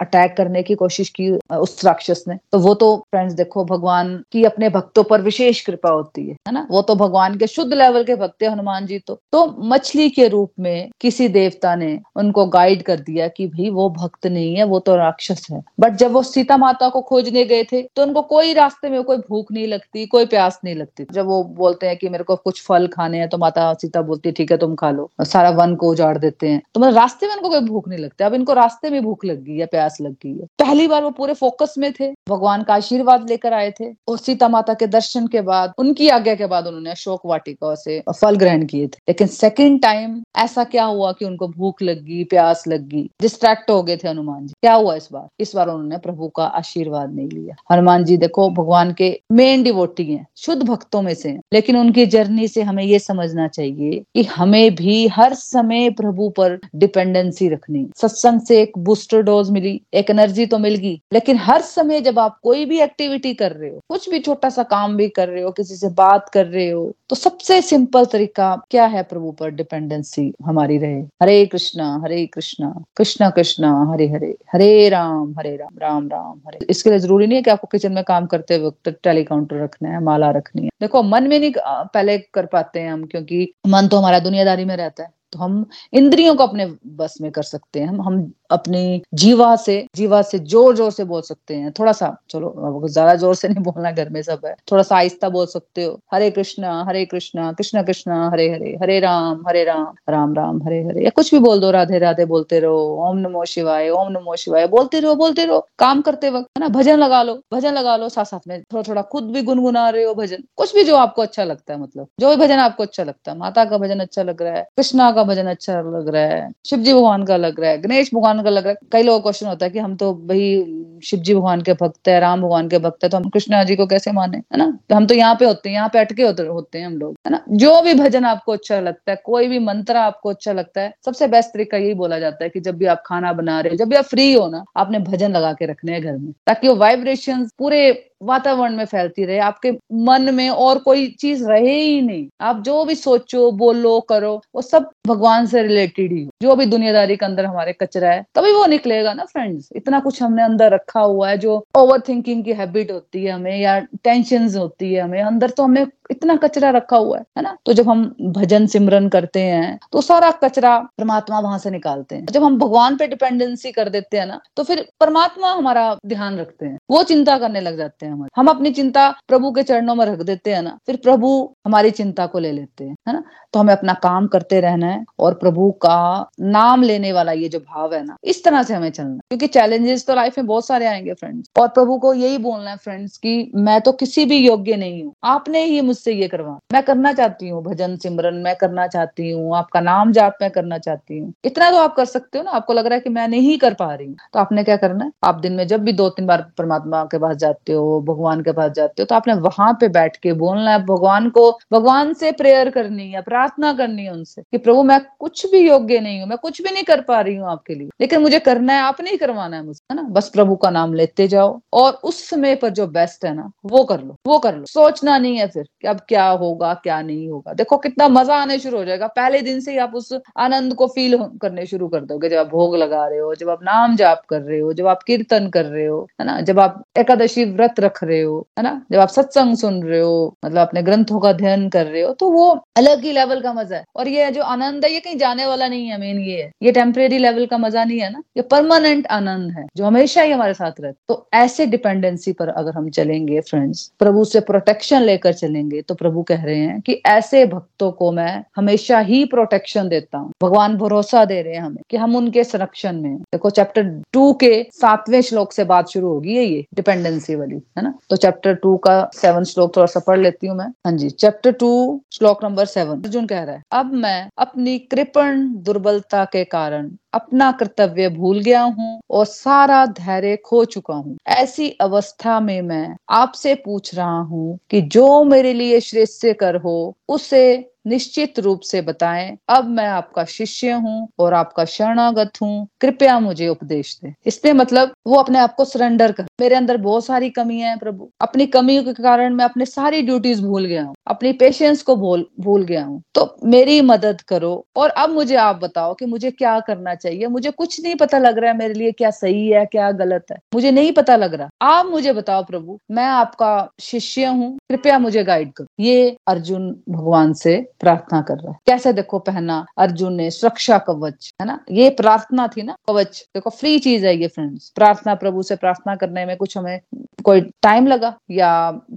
अटैक करने की कोशिश की उस राक्षस ने। तो वो तो फ्रेंड्स देखो, भगवान की अपने भक्तों पर विशेष कृपा होती है है ना? वो तो भगवान के शुद्ध लेवल के भक्त है हनुमान जी तो। तो मछली के रूप में किसी देवता ने उनको गाइड कर दिया कि भाई, वो भक्त नहीं है, वो तो राक्षस है। बट जब वो सीता माता को खोजने गए थे तो उनको कोई रास्ते में कोई भूख नहीं लगती, कोई प्यास नहीं लगती। जब वो बोलते हैं कि मेरे को कुछ फल खाने हैं तो माता सीता बोलती है, ठीक है, तुम खा लो। सारा वन को उजाड़ देते हैं। तो मतलब रास्ते में उनको कोई भूख नहीं लगती। अब इनको रास्ते में भूख लग गई है, प्यास लग गई है। पहली बार वो पूरे फोकस में थे। भगवान का आशीर्वाद लेकर आए थे। और सीता माता के दर्शन के बाद, उनकी आज्ञा के बाद उन्होंने अशोक वाटिका से फल ग्रहण किए थे। लेकिन सेकेंड टाइम ऐसा क्या हुआ कि उनको भूख लग, प्यास लग? डिस्ट्रैक्ट हो गए थे हनुमान जी। क्या हुआ इस बार? इस बार उन्होंने प्रभु का आशीर्वाद नहीं लिया। हनुमान जी देखो, भगवान के मेन डिवोटी हैं, शुद्ध भक्तों में से लेकिन उनकी जर्नी से हमें ये समझना चाहिए कि हमें भी हर समय प्रभु पर डिपेंडेंसी रखनी। सत्संग से एक बूस्टर डोज मिली एक एनर्जी तो मिल गई लेकिन हर समय जब आप कोई भी एक्टिविटी कर रहे हो, कुछ भी छोटा सा काम भी कर रहे हो, किसी से बात कर रहे हो तो सबसे सिंपल तरीका क्या है प्रभु पर डिपेंडेंसी हमारी रहे? हरे कृष्णा हरे कृष्णा कृष्णा कृष्णा, हरे हरे हरे राम हरे राम राम राम, हरे। इसके लिए ज़रूरी नहीं है कि आपको किचन में काम करते वक्त टेलीकाउंटर रखना है, माला रखनी है। देखो, मन में नहीं पहले कर पाते हैं हम, क्योंकि मन तो हमारा दुनियादारी में रहता है। तो हम इंद्रियों को अपने बस में कर सकते हैं। हम हम अपनी जीवा से जीवा से ज़ोर ज़ोर से बोल सकते हैं। थोड़ा सा, चलो ज़्यादा ज़ोर से नहीं बोलना, घर में सब है। थोड़ा सा आहिस्ता बोल सकते हो। हरे कृष्णा हरे कृष्णा कृष्णा कृष्णा, हरे हरे हरे राम हरे राम राम राम, हरे हरे। या कुछ भी बोल दो, राधे राधे बोलते रहो। ओम नमो शिवाय, ओम नमो शिवाय। बोलते रहो बोलते रहो। काम करते वक्त, है ना, भजन लगा लो, भजन लगा लो साथ साथ में। थोड़ा थोड़ा खुद भी गुनगुना रहे हो भजन। कुछ भी जो आपको अच्छा लगता है मतलब। जो भी भजन आपको अच्छा लगता है। माता का भजन अच्छा लग रहा है, कृष्णा का भजन अच्छा लग रहा है, शिव जी भगवान का लग रहा है, गणेश भगवान का लग रहा है कई लोगों का क्वेश्चन होता है कि हम तो भाई शिव जी भगवान के भक्त है राम भगवान के भक्त है तो हम कृष्णा जी को कैसे माने है ना? तो हम तो यहाँ पे होते हैं यहाँ पे अटके होते, होते हैं हम लोग है ना? जो भी भजन आपको अच्छा लगता है कोई भी मंत्र आपको अच्छा लगता है सबसे बेस्ट तरीका यही बोला जाता है कि जब भी आप खाना बना रहे हो जब भी आप फ्री हो ना आपने भजन लगा के रखने हैं घर में ताकि वो वाइब्रेशन पूरे वातावरण में फैलती रहे आपके मन में और कोई चीज़ रहे ही नहीं। आप जो भी सोचो बोलो करो वो सब भगवान से रिलेटेड ही हो। जो भी दुनियादारी के अंदर हमारे कचरा है तभी वो निकलेगा ना फ्रेंड्स इतना कुछ हमने अंदर रखा हुआ है, जो ओवर थिंकिंग की हैबिट होती है हमें या टेंशन होती है हमें, अंदर तो हमें इतना कचरा रखा हुआ है है ना? तो जब हम भजन सिमरन करते हैं तो सारा कचरा परमात्मा वहाँ से निकालते हैं। जब हम भगवान पे डिपेंडेंसी कर देते हैं ना तो फिर परमात्मा हमारा ध्यान रखते हैं। वो चिंता करने लग जाते हैं हमारे। हम अपनी चिंता प्रभु के चरणों में रख देते हैं ना, फिर प्रभु हमारी चिंता को ले लेते हैं, है ना? तो हमें अपना काम करते रहना है और प्रभु का नाम लेने वाला ये जो भाव है ना, इस तरह से हमें चलना है। क्योंकि चैलेंजेस तो लाइफ में बहुत सारे आएँगे फ्रेंड्स और प्रभु को यही बोलना है फ्रेंड्स की मैं तो किसी भी योग्य नहीं हूँ। आपने ही मुझसे ये करवा। मैं करना चाहती हूँ भजन, सिमरन, मैं करना चाहती हूँ, आपका नाम जाप मैं करना चाहती हूँ। इतना तो आप कर सकते हो ना, आपको लग रहा है कि मैं नहीं कर पा रही हूँ। तो आपने क्या करना है? आप दिन में जब भी दो तीन बार परमात्मा के पास जाते हो, भगवान के पास जाते हो तो आपने वहाँ पे बैठ के बोलना है, भगवान को, भगवान से प्रेयर करनी है प्रार्थना करनी है उनसे कि प्रभु, मैं कुछ भी योग्य नहीं हूँ, मैं कुछ भी नहीं कर पा रही हूँ आपके लिए, लेकिन मुझे करना है, आप नहीं करवाना है मुझे, है ना? बस प्रभु का नाम लेते जाओ और उस समय पर जो बेस्ट है ना, वो कर लो, वो कर लो। सोचना नहीं है फिर कि अब क्या होगा, क्या नहीं होगा। देखो, कितना मज़ा आने शुरू हो जाएगा। पहले दिन से ही आप उस आनंद को फील करने शुरू कर दोगे, जब आप भोग लगा रहे हो, जब आप नाम जाप कर रहे हो, जब आप कीर्तन कर रहे हो, है ना? जब आप एकादशी व्रत रख रहे हो, है ना? जब आप सत्संग सुन रहे हो मतलब अपने ग्रंथों का अध्ययन कर रहे हो तो वो अलग ही लेवल का मज़ा है। और ये जो आनंद है, ये कहीं जाने वाला नहीं है मेन ये है। ये टेम्परेरी लेवल का मज़ा नहीं है ना। ये परमानेंट आनंद है, जो हमेशा ही हमारे साथ रहता तो ऐसे डिपेंडेंसी पर अगर हम चलेंगे फ्रेंड्स प्रभु से प्रोटेक्शन लेकर चलेंगे तो प्रभु कह रहे हैं कि ऐसे भक्तों को मैं हमेशा ही प्रोटेक्शन देता हूँ। भगवान भरोसा दे रहे हैं हमें कि हम उनके संरक्षण में देखो चैप्टर टू के सातवें श्लोक से बात शुरू होगी ये डिपेंडेंसी वाली, है ना? तो चैप्टर टू का सेवन श्लोक थोड़ा सा पढ़ लेती हूँ मैं। हाँ जी चैप्टर टू श्लोक नंबर सेवन अर्जुन कह रहा है, अब मैं अपनी कृपण दुर्बलता के कारण अपना कर्तव्य भूल गया हूँ और सारा धैर्य खो चुका हूँ। ऐसी अवस्था में मैं आपसे पूछ रहा हूँ कि जो मेरे लिए श्रेष्ठ कर हो, उसे निश्चित रूप से बताएँ, अब मैं आपका शिष्य हूँ और आपका शरणागत हूँ। कृपया मुझे उपदेश दे। इसमें मतलब वो अपने आप को सरेंडर कर मेरे अंदर बहुत सारी कमियाँ हैं, प्रभु। अपनी कमियों के कारण मैं अपने सारी ड्यूटीज़ भूल गया हूँ। अपनी पेशेंस को भूल भूल गया हूँ। तो मेरी मदद करो और अब मुझे आप बताओ कि मुझे क्या करना चाहिए। मुझे कुछ नहीं पता लग रहा है मेरे लिए क्या सही है, क्या गलत है। मुझे नहीं पता लग रहा। आप मुझे बताओ प्रभु, मैं आपका शिष्य हूँ। कृपया मुझे गाइड करो। ये अर्जुन भगवान से प्रार्थना कर रहा है। कैसे देखो पहना, अर्जुन ने सुरक्षा कवच, है ना? ये प्रार्थना थी ना, कवच। देखो फ्री चीज़ है ये फ्रेंड्स प्रार्थना प्रभु से प्रार्थना करने में कुछ हमें, कोई टाइम लगा या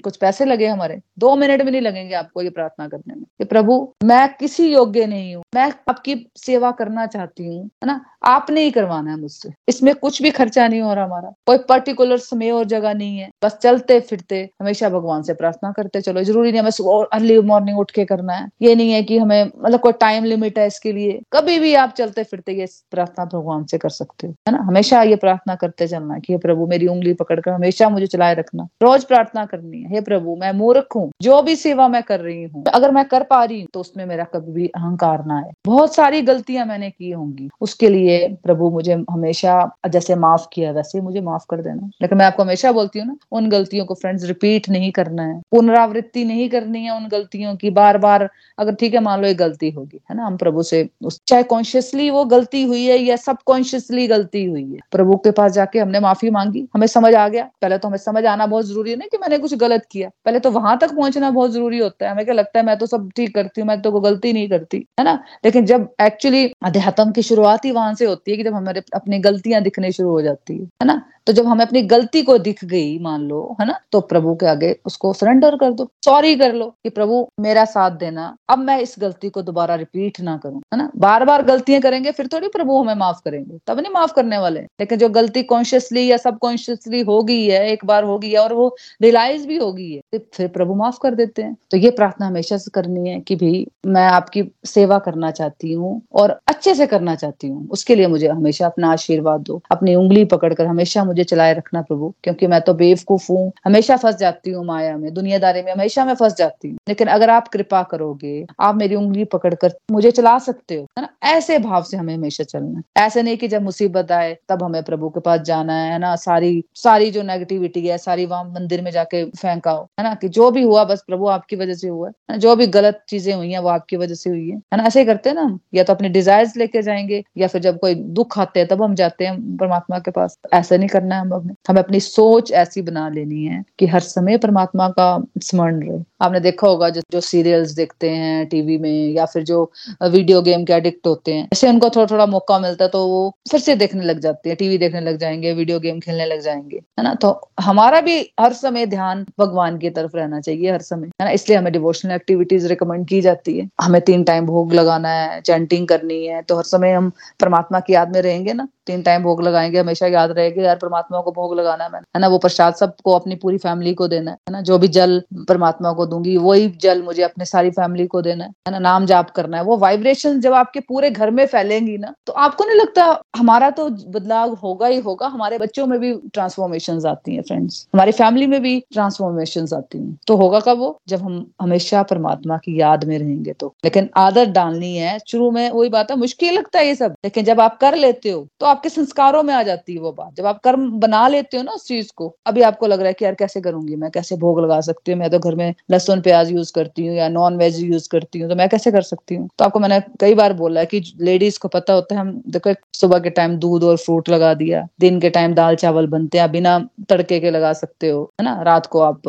कुछ पैसे लगे हमारे, दो मिनट भी नहीं लगेंगे आपको ये प्रार्थना करने में कि प्रभु, मैं किसी योग्य नहीं हूँ, मैं आपकी सेवा करना चाहती हूँ, है ना? आपने ही करवाना है मुझसे। इसमें कुछ भी खर्चा नहीं हो रहा हमारा। कोई पर्टिकुलर समय और जगह नहीं है। बस चलते फिरते हमेशा भगवान से प्रार्थना करते, चलो, ज़रूरी नहीं हमें अर्ली मॉर्निंग उठ के करना है। ये नहीं है कि हमें मतलब कोई टाइम लिमिट है इसके लिए। कभी भी आप चलते फिरते ये प्रार्थना भगवान से कर सकते हो, है ना? हमेशा ये प्रार्थना करते चलना है कि प्रभु, मेरी उंगली पकड़कर हमेशा मुझे चलाए रखना। रोज प्रार्थना करनी है, हे प्रभु, मैं मूर्ख हूँ। जो भी सेवा मैं कर रही हूँ, अगर मैं कर पा रही हूँ तो उसमें मेरा कभी भी अहंकार ना है बहुत सारी गलतियाँ मैंने की होंगी। उसके लिए प्रभु मुझे हमेशा, जैसे माफ़ किया, वैसे मुझे माफ़ कर देना। लेकिन मैं आपको हमेशा बोलती हूँ ना, उन गलतियों को फ्रेंड्स रिपीट नहीं करना है। पुनरावृत्ति नहीं करनी है उन गलतियों की। बार बार अगर ठीक है, मान लो एक गलती होगी, है ना? हम प्रभु से उस, चाहे कॉन्शियसली वो गलती हुई है या सब कॉन्शियसली गलती हुई है। प्रभु के पास जाके हमने माफ़ी मांगी, हमें समझ आ गया। पहले तो हमें समझ आना बहुत ज़रूरी है ना कि मैंने कुछ गलत किया। पहले तो वहाँ तक पहुँचना बहुत ज़रूरी होता है। हमें क्या लगता है, मैं तो सब ठीक करती हूँ, मैं तो गलती नहीं करती, है ना? लेकिन जब एक्चुअली अध्यात्म की शुरुआत ही वहाँ से होती है कि जब हमारे अपनी गलतियाँ दिखने शुरू हो जाती है ना? तो जब हमें अपनी गलती को दिख गई, मान लो, है ना तो प्रभु के आगे उसको सरेंडर कर दो। सॉरी कर लो कि प्रभु, मेरा साथ देना, अब मैं इस गलती को दोबारा रिपीट ना करूँ, है ना? बार बार गलतियाँ करेंगे, फिर थोड़ी प्रभु हमें माफ़ करेंगे, तब नहीं माफ़ करने वाले। लेकिन जो गलती कॉन्शियसली या सब कॉन्शियसली हो गई है एक बार हो गई है और वो रियलाइज़ भी हो गई है तो फिर प्रभु माफ़ कर देते हैं। तो ये प्रार्थना हमेशा से करनी है कि भाई, मैं आपकी सेवा करना चाहती हूँ और अच्छे से करना चाहती हूँ, उसके लिए मुझे हमेशा अपना आशीर्वाद दो, अपनी उंगली पकड़कर हमेशा मुझे चलाए रखना प्रभु, क्योंकि मैं तो बेवकूफ़ हूँ। हमेशा फंस जाती हूँ माया में, दुनियादारी में हमेशा मैं फंस जाती हूँ। लेकिन अगर आप कृपा करोगे, आप मेरी उंगली पकड़कर मुझे चला सकते हो, है ना? ऐसे भाव से हमें हमेशा चलना है। ऐसे नहीं कि जब मुसीबत आए, तब हमें प्रभु के पास जाना है ना? सारी सारी जो नेगेटिविटी है, सारी वहाँ मंदिर में जाके फेंकाओ, है ना? कि जो भी हुआ, बस प्रभु आपकी वजह से हुआ है जो भी गलत चीज़ें हुई हैं, वो आपकी वजह से हुई है है ना? ऐसे ही करते हैं ना या तो अपने डिजायर्स लेके जाएँगे, या फिर जब कोई दुख आते हैं, तब हम जाते हैं परमात्मा के पास। ऐसा नहीं करना है, हम अपने हमें अपनी सोच ऐसी बना लेनी है कि हर समय परमात्मा का स्मरण रहे। आपने देखा होगा जो जो सीरियल्स देखते हैं टीवी में या फिर जो वीडियो गेम के एडिक्ट होते हैं, ऐसे उनको थोड़ा थोड़ा मौका मिलता है तो वो फिर से देखने लग जाते हैं टीवी देखने लग जाएँगे वीडियो गेम खेलने लग जाएँगे, है ना? तो हमारा भी हर समय ध्यान भगवान की तरफ़ रहना चाहिए हर समय, है ना? इसलिए हमें डिवोशनल एक्टिविटीज़ रिकमेंड की जाती है। हमें तीन टाइम भोग लगाना है चैंटिंग करनी है तो हर समय हम परमात्मा की याद में रहेंगे ना? तीन टाइम भोग लगाएँगे, हमेशा याद रहेगा, यार परमात्मा को भोग लगाना है है ना, वो प्रसाद सबको अपनी पूरी फैमिली को देना है ना, जो भी जल परमात्मा को दूँगी, वही जल मुझे अपने सारी फैमिली को देना है ना, नाम जाप करना है। वो वाइब्रेशन जब आपके पूरे घर में फैलेंगी ना तो आपको नहीं लगता हमारा तो बदलाव होगा ही होगा, हमारे बच्चों में भी ट्रांसफॉर्मेशन आती है फ्रेंड्स हमारी फैमिली में भी ट्रांसफॉर्मेशन आती है। तो होगा कब वो? जब हम हमेशा परमात्मा की याद में रहेंगे तो। लेकिन आदत डालनी है, शुरू में वही बात है, मुश्किल लगता है ये सब, लेकिन जब आप कर लेते हो तो आपके संस्कारों में आ जाती है वो बात। जब आप कर्म बना लेते हो ना उस चीज़ को। अभी आपको लग रहा है कि यार कैसे करूँगी मैं? कैसे भोग लगा सकती हूँ? मैं तो घर में लहसुन, प्याज यूज़ करती हूँ या नॉन वेज यूज़ करती हूँ तो मैं कैसे कर सकती हूँ? तो आपको मैंने कई बार बोला है कि लेडीज़ को पता होता है, हम देखो सुबह के टाइम दूध और फ्रूट लगा दिया, दिन के टाइम दाल चावल बनते हैं बिना तड़के के लगा सकते हो, है ना? रात को आप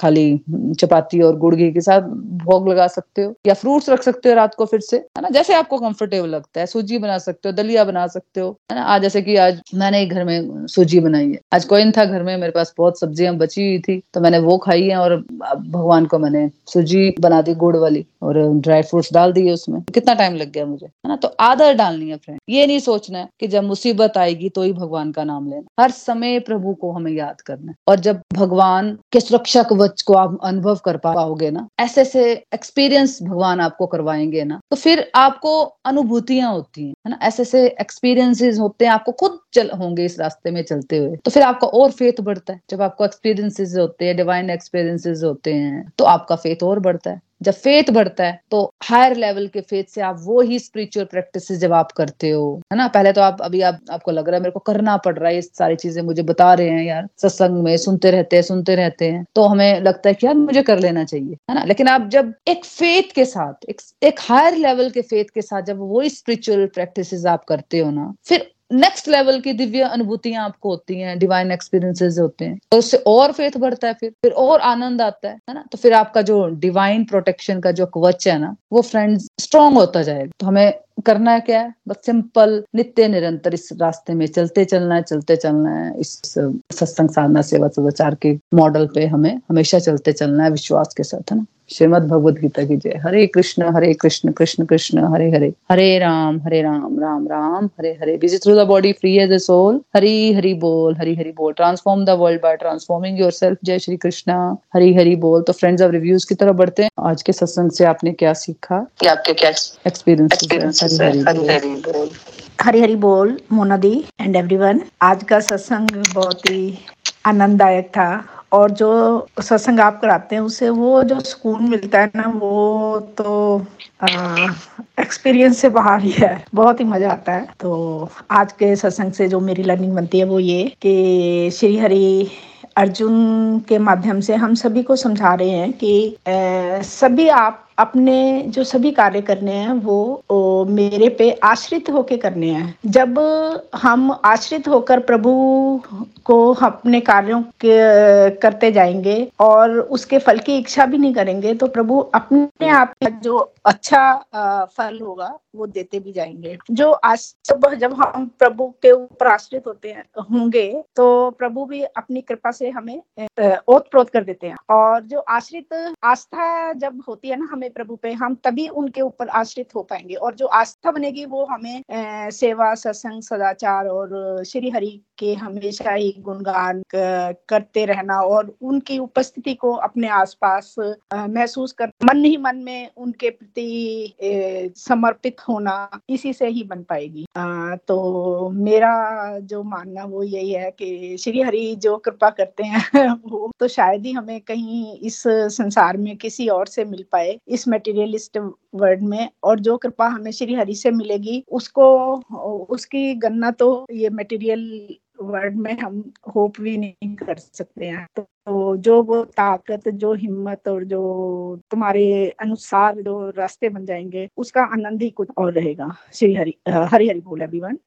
खाली चपाती और गुड़ घी के साथ भोग लगा सकते हो, या फ्रूट्स रख सकते हो रात को फिर से, है ना? जैसे आपको कंफर्टेबल लगता है, सूजी बना सकते हो, दलिया बना सकते हो, है ना? आज जैसे कि आज मैंने घर में सूजी बनाई है। आज कोई था घर में, मेरे पास बहुत सब्ज़ियाँ बची हुई थी तो मैंने वो खाई है और भगवान को मैंने सूजी बना दी, गुड़ वाली और ड्राई फ्रूट्स डाल दिए उसमें। कितना टाइम लग गया मुझे, है ना? तो आदर डालनी है फ्रेंड ये नहीं सोचना है कि जब मुसीबत आएगी तो ही भगवान का नाम लेना। हर समय प्रभु को हमें याद करना और जब भगवान के सुरक्षा कवच को आप अनुभव कर पाओगे ना ऐसे ऐसे एक्सपीरियंस भगवान आपको करवाएँगे ना तो फिर आपको अनुभूतियाँ होती हैं, है ना? ऐसे ऐसे एक्सपीरियंसेस होते हैं, आपको खुद चल होंगे इस रास्ते में चलते हुए। तो फिर आपका और फेथ बढ़ता है। जब आपको एक्सपीरियंसेस होते हैं डिवाइन एक्सपीरियंसेस होते हैं तो आपका फेथ और बढ़ता है। जब फेथ बढ़ता है तो हायर लेवल के फेथ से आप वो ही स्पिरिचुअल प्रैक्टिस जब आप करते हो है ना? पहले तो आप अभी आप आपको लग रहा है मेरे को करना पड़ रहा है ये सारी चीज़ें मुझे बता रहे हैं यार सत्संग में सुनते रहते हैं सुनते रहते हैं। तो हमें लगता है कि यार मुझे कर लेना चाहिए है ना? लेकिन आप जब एक फेथ के साथ एक, एक हायर लेवल के फेथ के साथ जब वो स्पिरिचुअल प्रैक्टिस आप करते हो ना फिर नेक्स्ट लेवल की दिव्य अनुभूतियाँ आपको होती हैं डिवाइन एक्सपीरियंसेस होते हैं। तो उससे और फेथ बढ़ता है फिर फिर और आनंद आता है है ना? तो फिर आपका जो डिवाइन प्रोटेक्शन का जो कवच है ना, वो फ्रेंड्स स्ट्रॉन्ग होता जाएगा। तो हमें करना है क्या है? बस सिंपल नित्य, निरंतर इस रास्ते में चलते चलना है, चलते चलना है। इस, सत्संग साधना, सेवा सदाचार के मॉडल पे हमें हमेशा चलते चलना है, विश्वास के साथ, है ना? श्रीमद भगवद गीता की जय। Hare Krishna Hare Krishna Krishna Krishna Hare Hare. Hare Ram Hare Ram Ram Ram Hare Hare. Busy through the body free as a soul Hari Hari बोल हरी हरि बोल। Transform the world by transforming yourself जय श्री कृष्णा। हरी हरि बोल। तो friends अब reviews की तरफ़ बढ़ते हैं। आज के सत्संग से आपने क्या सीखा? आपके क्या एक्सपीरियंस हरी हरी बोल। मोनादी एंड एवरीवन आज का सत्संग बहुत ही आनंददायक था। और जो सत्संग आप कराते हैं उससे वो जो सुकून मिलता है ना वो तो एक्सपीरियंस से बाहर ही है। बहुत ही मज़ा आता है। तो आज के सत्संग से जो मेरी लर्निंग बनती है वो ये कि श्री हरि अर्जुन के माध्यम से हम सभी को समझा रहे हैं कि ए, सभी आप अपने जो सभी कार्य करने हैं वो, वो मेरे पे आश्रित होके करने हैं। जब हम आश्रित होकर प्रभु को अपने कार्यों के करते जाएँगे और उसके फल की इच्छा भी नहीं करेंगे तो प्रभु अपने आप जो अच्छा फल होगा वो देते भी जाएँगे। जो आज जब हम प्रभु के ऊपर आश्रित होते हैं होंगे तो प्रभु भी अपनी कृपा से हमें ओत प्रोत कर देते हैं। और जो आश्रित आस्था जब होती है ना हमें प्रभु पे हम तभी उनके ऊपर आश्रित हो पाएँगे। और जो आस्था बनेगी वो हमें सेवा सत्संग सदाचार और श्री हरि के हमेशा ही गुणगान करते रहना और उनकी उपस्थिति को अपने आसपास महसूस कर मन ही मन में उनके प्रति समर्पित होना इसी से ही बन पाएगी। आ, तो मेरा जो मानना वो यही है कि श्री हरि जो कृपा करते हैं *laughs* वो तो शायद ही हमें कहीं इस संसार में किसी और से मिल पाए। इस मेटीरियलिस्ट वर्ल्ड में और जो कृपा हमें श्री हरि से मिलेगी, उसको, उसकी गणना तो ये मटेरियल वर्ड में हम होप भी नहीं कर सकते हैं। तो जो वो ताकत, जो हिम्मत और जो तुम्हारे अनुसार जो रास्ते बन जाएँगे, उसका आनंद ही कुछ और रहेगा। श्री हरि हरी हरि बोल अभिवन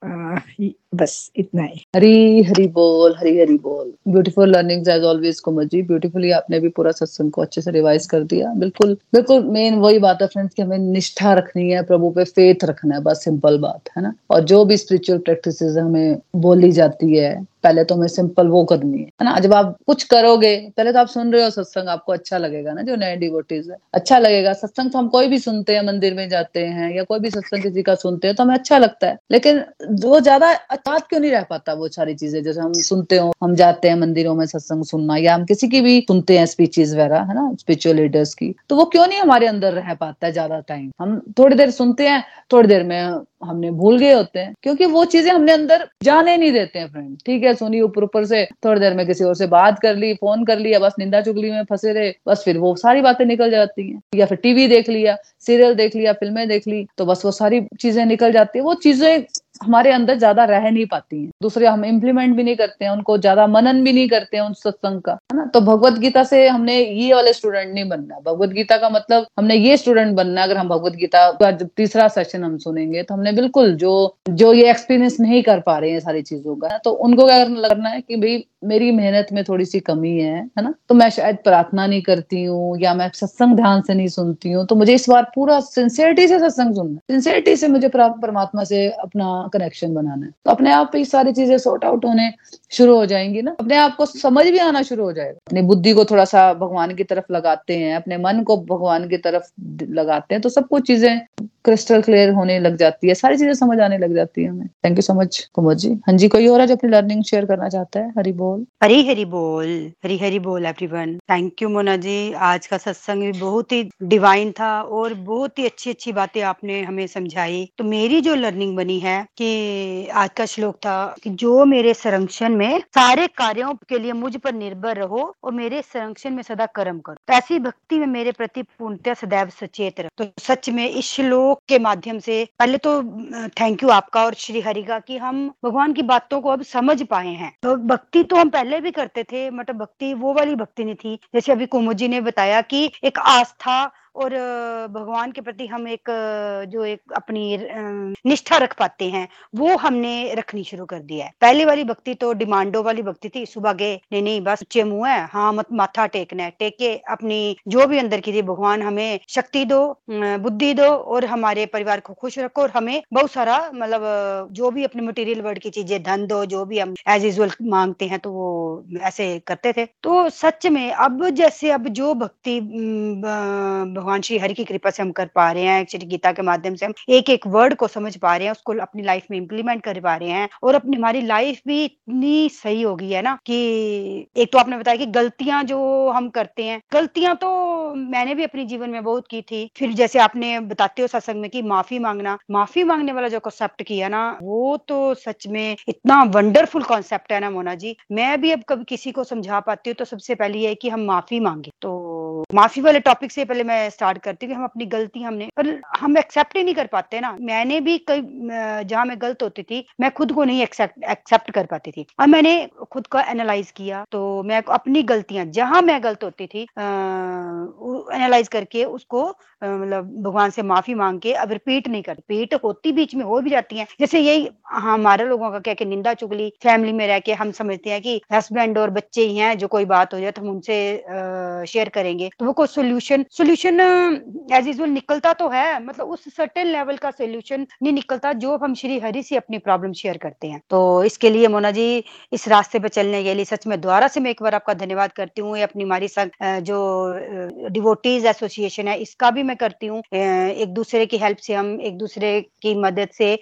बस इतना ही। हरी हरी बोल, हरी हरी बोल। Beautiful learning as always Komal ji. Beautifully आपने भी पूरा सत्संग को अच्छे से रिवाइज कर दिया। बिल्कुल बिल्कुल मेन वही बात है फ्रेंड्स कि हमें निष्ठा रखनी है, प्रभु पे फेथ रखना है। बस सिंपल बात, है ना? और जो भी स्पिरिचुअल प्रैक्टिस हमें बोली जाती है yeah. पहले तो हमें सिंपल वो करनी है। ना? जब आप कुछ करोगे, पहले तो आप सुन रहे हो सत्संग, आपको अच्छा लगेगा ना, जो नए डिवोटीज है। अच्छा लगेगा। सत्संग तो हम कोई भी सुनते हैं, मंदिर में जाते हैं या कोई भी सत्संग किसी का सुनते हैं तो हमें अच्छा लगता है। लेकिन वो ज़्यादा अच्छा क्यों नहीं रह पाता वो सारी चीज़ें? जैसे हम सुनते हो, हम जाते हैं मंदिरों में सत्संग सुनना या हम किसी की भी सुनते हैं स्पीचेस वगैरह, है ना? स्पिरिचुअल लीडर्स की। तो वो क्यों नहीं हमारे अंदर रह पाता है ज़्यादा टाइम हम थोड़ी देर सुनते हैं, थोड़ी देर में हमने भूल गए होते हैं, क्योंकि वो चीज़ें हमने अंदर जाने नहीं देते हैं फ्रेंड ठीक है? सुनी, ऊपर ऊपर से, थोड़ी देर में किसी और से बात कर ली, फ़ोन कर लिया, बस निंदा चुगली में फंसे रहे, बस फिर वो सारी बातें निकल जाती हैं। या फिर टीवी देख लिया, सीरियल देख लिया, फ़िल्में देख ली तो बस वो सारी चीज़ें निकल जाती है। वो चीज़ें हमारे अंदर ज़्यादा रह नहीं पाती हैं। दूसरे हम इम्प्लीमेंट भी नहीं करते हैं, उनको ज़्यादा मनन भी नहीं करते हैं उन सत्संग का, है ना? तो भगवत गीता से हमने ये वाले स्टूडेंट नहीं बनना। भगवत गीता का मतलब हमने ये स्टूडेंट बनना, अगर हम भगवत गीता का जब तीसरा सेशन हम सुनेंगे तो हमने बिल्कुल जो जो ये एक्सपीरियंस नहीं कर पा रहे हैं सारी चीज़ों का तो उनको क्या करना है कि भाई, मेरी मेहनत में थोड़ी सी कमी है है ना? तो मैं शायद प्रार्थना नहीं करती हूँ, या मैं सत्संग ध्यान से नहीं सुनती हूँ तो मुझे इस बार पूरा सिंसियरिटी से सत्संग सुनना। सिंसियरिटी से मुझे परमात्मा से अपना कनेक्शन बनाना है। तो अपने आप ही सारी चीज़ें सॉर्ट आउट होने शुरू हो जाएँगी ना। अपने आप को समझ भी आना शुरू हो जाएगा। अपनी बुद्धि को थोड़ा सा भगवान की तरफ़ लगाते हैं, अपने मन को भगवान की तरफ़ लगाते हैं तो सब कुछ चीज़ें क्रिस्टल क्लियर होने लग जाती है। सारी चीज़ें समझ आने लग जाती है हमें। Thank you so much Kumar ji. हाँ जी, कोई और है जो अपनी लर्निंग शेयर करना चाहता है? हरी बोल। हरी हरी बोल। हरी हरी बोल everyone thank you Mona ji. आज का सत्संग भी बहुत ही डिवाइन था और बहुत ही अच्छी अच्छी बातें आपने हमें समझाई। तो मेरी जो लर्निंग बनी है कि आज का श्लोक था कि जो मेरे संरक्षण में सारे कार्यों के लिए मुझ पर निर्भर रहो और मेरे संरक्षण में सदा कर्म करो। तो ऐसी भक्ति में मेरे प्रति पूर्णतः सदैव सचेत रहो। तो सच में इस श्लोक के माध्यम से पहले तो थैंक यू आपका और श्री हरि का कि हम भगवान की बातों को अब समझ पाए हैं। तो भक्ति तो हम पहले भी करते थे मतलब भक्ति वो वाली भक्ति नहीं थी। जैसे अभी कुमुद जी ने बताया कि एक आस्था और भगवान के प्रति हम एक जो एक अपनी निष्ठा रख पाते हैं, वो हमने रखनी शुरू कर दिया है। पहले वाली भक्ति तो डिमांडो वाली भक्ति थी, सुबह गए नहीं नहीं, बस उच्चे मुँह है हाँ मत, माथा टेकना है, टेके, अपनी जो भी अंदर की थी, भगवान हमें शक्ति दो बुद्धि दो और हमारे परिवार को खुश रखो और हमें बहुत सारा मतलब जो भी अपने मटेरियल वर्ड की चीज़ें, धन दो, जो भी हम एज यूजल मांगते हैं तो वो ऐसे करते थे। तो सच में, अब जैसे, अब जो भक्ति भगवान श्री हरि की कृपा से हम कर पा रहे हैं श्री गीता के माध्यम से हम एक एक वर्ड को समझ पा रहे हैं, उसको अपनी लाइफ में इम्प्लीमेंट कर पा रहे हैं और अपनी, हमारी लाइफ भी इतनी सही हो गई है ना कि एक तो आपने बताया कि गलतियाँ जो हम करते हैं, गलतियाँ तो मैंने भी अपने जीवन में बहुत की थी। फिर जैसे आपने बताते हो सत्संग में कि माफ़ी मांगना, माफ़ी मांगने वाला जो कॉन्सेप्ट किया ना, वो तो सच में इतना वंडरफुल कॉन्सेप्ट है ना मोना जी। मैं भी अब कभी किसी को समझा पाती हूँ तो सबसे पहले ये कि हम माफ़ी मांगे। तो माफ़ी वाले टॉपिक से पहले मैं स्टार्ट करती हूँ हम अपनी गलती हमने पर हम एक्सेप्ट ही नहीं कर पाते ना। मैंने भी कई जहाँ मैं गलत होती थी, मैं खुद को नहीं एक्सेप्ट एक्सेप्ट कर पाती थी। और मैंने खुद को एनालाइज किया तो मैं अपनी गलतियाँ, जहाँ मैं गलत होती थी एनालाइज करके उसको मतलब भगवान से माफ़ी मांग के अब रिपीट नहीं कर रिपीट होती बीच में हो भी जाती है। जैसे यही हमारे लोगों का क्या निंदा चुगली फैमिली में रह के हम समझते हैं कि हस्बैंड और बच्चे ही हैं, जो कोई बात हो जाए तो हम उनसे शेयर करेंगे। तो वो कोई सोल्यूशन सोल्यूशन एज यूजल निकलता तो है मतलब उस सर्टेन लेवल का सोल्यूशन नहीं निकलता जो हम श्री हरि से अपनी प्रॉब्लम शेयर करते हैं। तो इसके लिए मोना जी, इस रास्ते पे चलने के लिए सच में दोबारा से मैं एक बार आपका धन्यवाद करती हूँ। अपनी हमारी जो डिवोटीज एसोसिएशन है, इसका भी मैं करती हूँ। एक दूसरे की हेल्प से हम, एक दूसरे की मदद से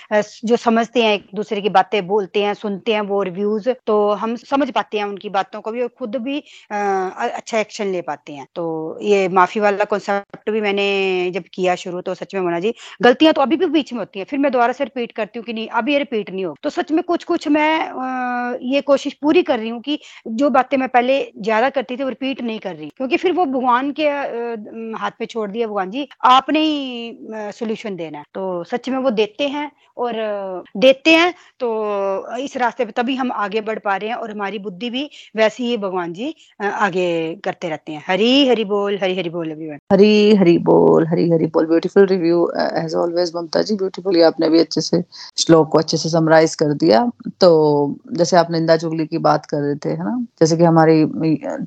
जो समझते हैं, एक दूसरे की बातें बोलते हैं, सुनते हैं वो रिव्यूज़ तो हम समझ पाते हैं उनकी बातों को भी और खुद भी अच्छा एक्शन ले पाते हैं। तो ये माफ़ी वाला कॉन्सेप्ट भी मैंने जब किया शुरू तो सच में मोना जी, गलतियाँ तो अभी भी बीच में होती हैं। फिर मैं दोबारा से रिपीट करती हूँ कि नहीं, अभी ये रिपीट नहीं हो। तो सच में कुछ कुछ मैं ये कोशिश पूरी कर रही हूँ कि जो बातें मैं पहले ज़्यादा करती थी, वो रिपीट नहीं कर रही। क्योंकि फिर वो भगवान के हाथ पे छोड़ दिया भगवान जी, आपने ही सोल्यूशन देना है। तो सच में वो देते हैं और देते हैं तो इस रास्ते पे तभी हम आगे बढ़ पा रहे हैं और हमारी बुद्धि भी वैसी ही भगवान जी आगे करते रहते हैं। हरी हरी बोल, हरी हरी बोल एवरीवन हरी हरी बोल हरी हरी बोल beautiful review as always Mamta ji beautiful आपने भी अच्छे से श्लोक को अच्छे से समराइज कर दिया। तो जैसे आप निंदा चुगली की बात कर रहे थे है ना? जैसे कि हमारी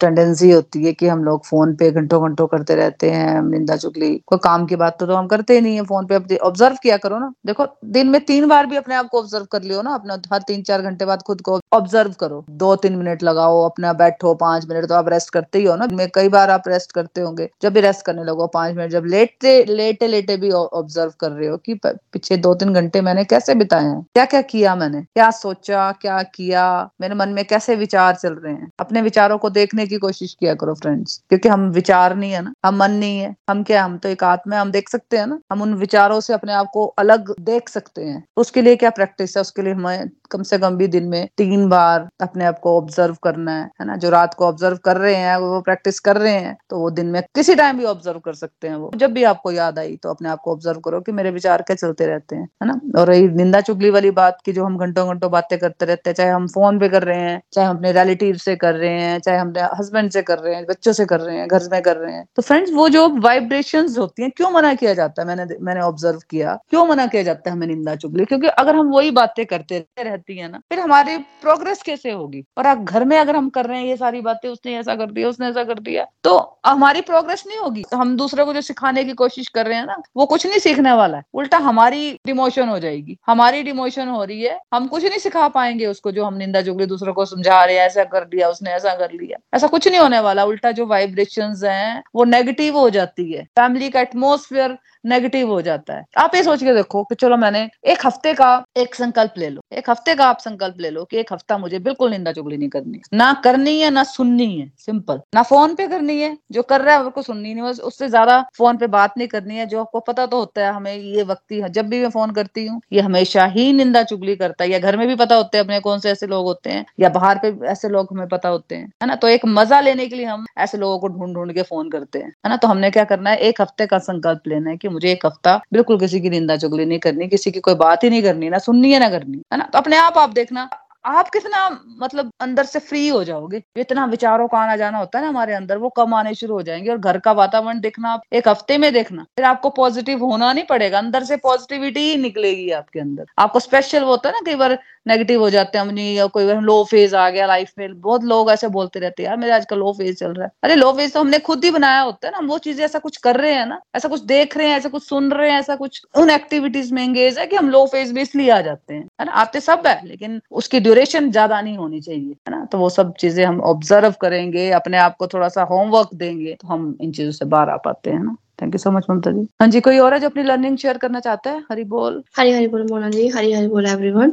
टेंडेंसी होती है कि हम लोग फ़ोन पे घंटों घंटों करते रहते हैं निंदा चुगली कोई काम की बात तो, तो हम करते ही नहीं है फ़ोन पे। ऑब्ज़र्व किया करो ना। देखो दिन में तीन बार भी अपने आप को ऑब्ज़र्व कर लियो ना अपना हर तीन चार घंटे बाद खुद को ऑब्ज़र्व करो। दो तीन मिनट लगाओ अपना बैठो पाँच मिनट तो आप रेस्ट करते ही हो ना। कई बार आप रेस्ट करते होंगे जब भी रेस्ट करने लगो पाँच मिनट, जब लेटे लेटे लेटे भी ऑब्ज़र्व कर रहे हो कि पीछे दो तीन घंटे मैंने कैसे बिताए हैं? क्या क्या किया मैंने? क्या सोचा, क्या किया? मेरे मन में कैसे विचार चल रहे हैं? अपने विचारों को देखने की कोशिश किया करो फ्रेंड्स क्योंकि हम विचार नहीं है ना, हम मन नहीं है. हम क्या, हम तो एक आत्मा हम देख सकते हैं ना. हम उन विचारों से अपने आप को अलग देख सकते हैं. उसके लिए क्या प्रैक्टिस है? उसके लिए हमें कम से कम भी दिन में तीन बार अपने आप को ऑब्ज़र्व करना है है ना? जो रात को ऑब्ज़र्व कर रहे हैं, वो प्रैक्टिस कर रहे हैं तो वो दिन में किसी टाइम भी ऑब्ज़र्व कर सकते हैं वो। जब भी आपको याद आई तो अपने आप को ऑब्ज़र्व करो कि मेरे विचार क्या चलते रहते हैं, है ना? और रही निंदा चुगली वाली बात की जो हम घंटों घंटों बातें करते रहते हैं, चाहे हम फ़ोन पे कर रहे हैं, चाहे हम अपने रिलेटिव से कर रहे हैं, चाहे हम हस्बैंड से कर रहे हैं, बच्चों से कर रहे हैं, घर में कर रहे हैं तो फ्रेंड्स वो जो वाइब्रेशन होती है, क्यों मना किया जाता है? मैंने मैंने ऑब्ज़र्व किया। क्यों मना किया जाता है हमें निंदा चुगली? क्योंकि अगर हम वही बातें करते रहती है ना, फिर हमारी प्रोग्रेस कैसे होगी? और घर में अगर हम कर रहे हैं, ये सारी बातें उसने ऐसा कर दिया, उसने ऐसा कर दिया तो हमारी प्रोग्रेस नहीं होगी। तो दूसरे को जो सिखाने की कोशिश कर रहे हैं ना, वो कुछ नहीं सीखने वाला है। उल्टा हमारी डिमोशन हो जाएगी। हमारी डिमोशन हो रही है। हम कुछ नहीं सिखा पाएँगे उसको जो हम निंदा जुगली दूसरों को समझा रहे हैं, ऐसा कर लिया, उसने ऐसा कर लिया। ऐसा कुछ नहीं होने वाला। उल्टा जो वाइब्रेशन है, वो नेगेटिव हो जाती है। फैमिली का एटमोसफियर नेगेटिव हो जाता है। आप ये सोच के देखो कि चलो मैंने एक हफ़्ते का एक संकल्प ले लो। एक हफ़्ते का आप संकल्प ले लो कि एक हफ़्ता मुझे बिल्कुल निंदा चुगली नहीं करनी ना करनी है, ना सुननी है। सिंपल। ना फ़ोन पे करनी है, जो कर रहा है उसको सुननी नहीं बस उससे ज़्यादा फ़ोन पे बात नहीं करनी है। जो आपको पता तो होता है, हमें ये व्यक्ति जब भी मैं फ़ोन करती हूँ, ये हमेशा ही निंदा चुगली करता है। या घर में भी पता होते हैं, अपने कौन से ऐसे लोग होते हैं, या बाहर पे ऐसे लोग हमें पता होते हैं, है ना? तो एक मज़ा लेने के लिए हम ऐसे लोगों को ढूंढ ढूंढ के फ़ोन करते हैं, है ना? तो हमने क्या करना है, एक हफ़्ते का संकल्प लेना है कि मुझे एक हफ़्ता बिल्कुल किसी की निंदा चुगली नहीं करनी, किसी की कोई बात ही नहीं करनी, ना सुननी है ना करनी, है ना? तो अपने आप आप देखना, आप कितना मतलब अंदर से फ्री हो जाओगे। इतना विचारों का आना जाना होता है ना हमारे अंदर, वो कम आने शुरू हो जाएँगे और घर का वातावरण देखना, आप एक हफ़्ते में देखना, फिर आपको पॉजिटिव होना नहीं पड़ेगा, अंदर से पॉजिटिविटी ही निकलेगी आपके अंदर। आपको स्पेशल वो होता है ना, कई बार नेगेटिव हो जाते हैं अपनी या कोई लो फ़ेज़ आ गया लाइफ में, बहुत लोग ऐसे बोलते रहते हैं, यार, मेरे आजकल लो फ़ेज़ चल रहा है। अरे लो फ़ेज़ तो हमने खुद ही बनाया होता है ना, हम वो चीज़ें ऐसा कुछ कर रहे हैं ना, ऐसा कुछ देख रहे हैं, ऐसा कुछ सुन रहे हैं, ऐसा कुछ उन एक्टिविटीज़ में एंगेज है कि हम लो फ़ेज़ में इसलिए आ जाते हैं। है ना? आते सब है, लेकिन उसकी ड्यूरेशन ज़्यादा नहीं होनी चाहिए, है ना? तो वो सब चीज़ें हम ऑब्ज़र्व करेंगे, अपने आप को थोड़ा सा होमवर्क देंगे तो हम इन चीज़ों से बाहर आ पाते हैं ना? Thank you so much Mamta ji हाँ जी, कोई और है जो अपनी लर्निंग शेयर करना चाहता है? हरी बोल। हरी हरी बोल, मोना जी। हरी हरी बोल एवरीवन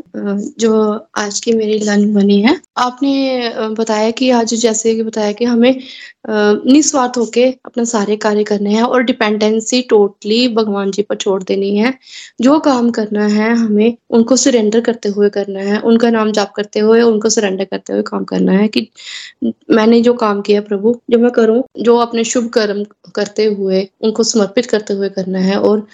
जो आज की मेरी लर्निंग बनी है, आपने बताया कि आज जैसे कि बताया कि हमें निस्वार्थ होके अपना सारे कार्य करने हैं और डिपेंडेंसी टोटली भगवान जी पर छोड़ देनी है। जो काम करना है, हमें उनको सरेंडर करते हुए करना है। उनका नाम जाप करते हुए, उनको सरेंडर करते हुए काम करना है कि मैंने जो काम किया प्रभु, जो मैं करूँ, जो अपने शुभ कर्म करते हुए उनको समर्पित करते हुए करना है और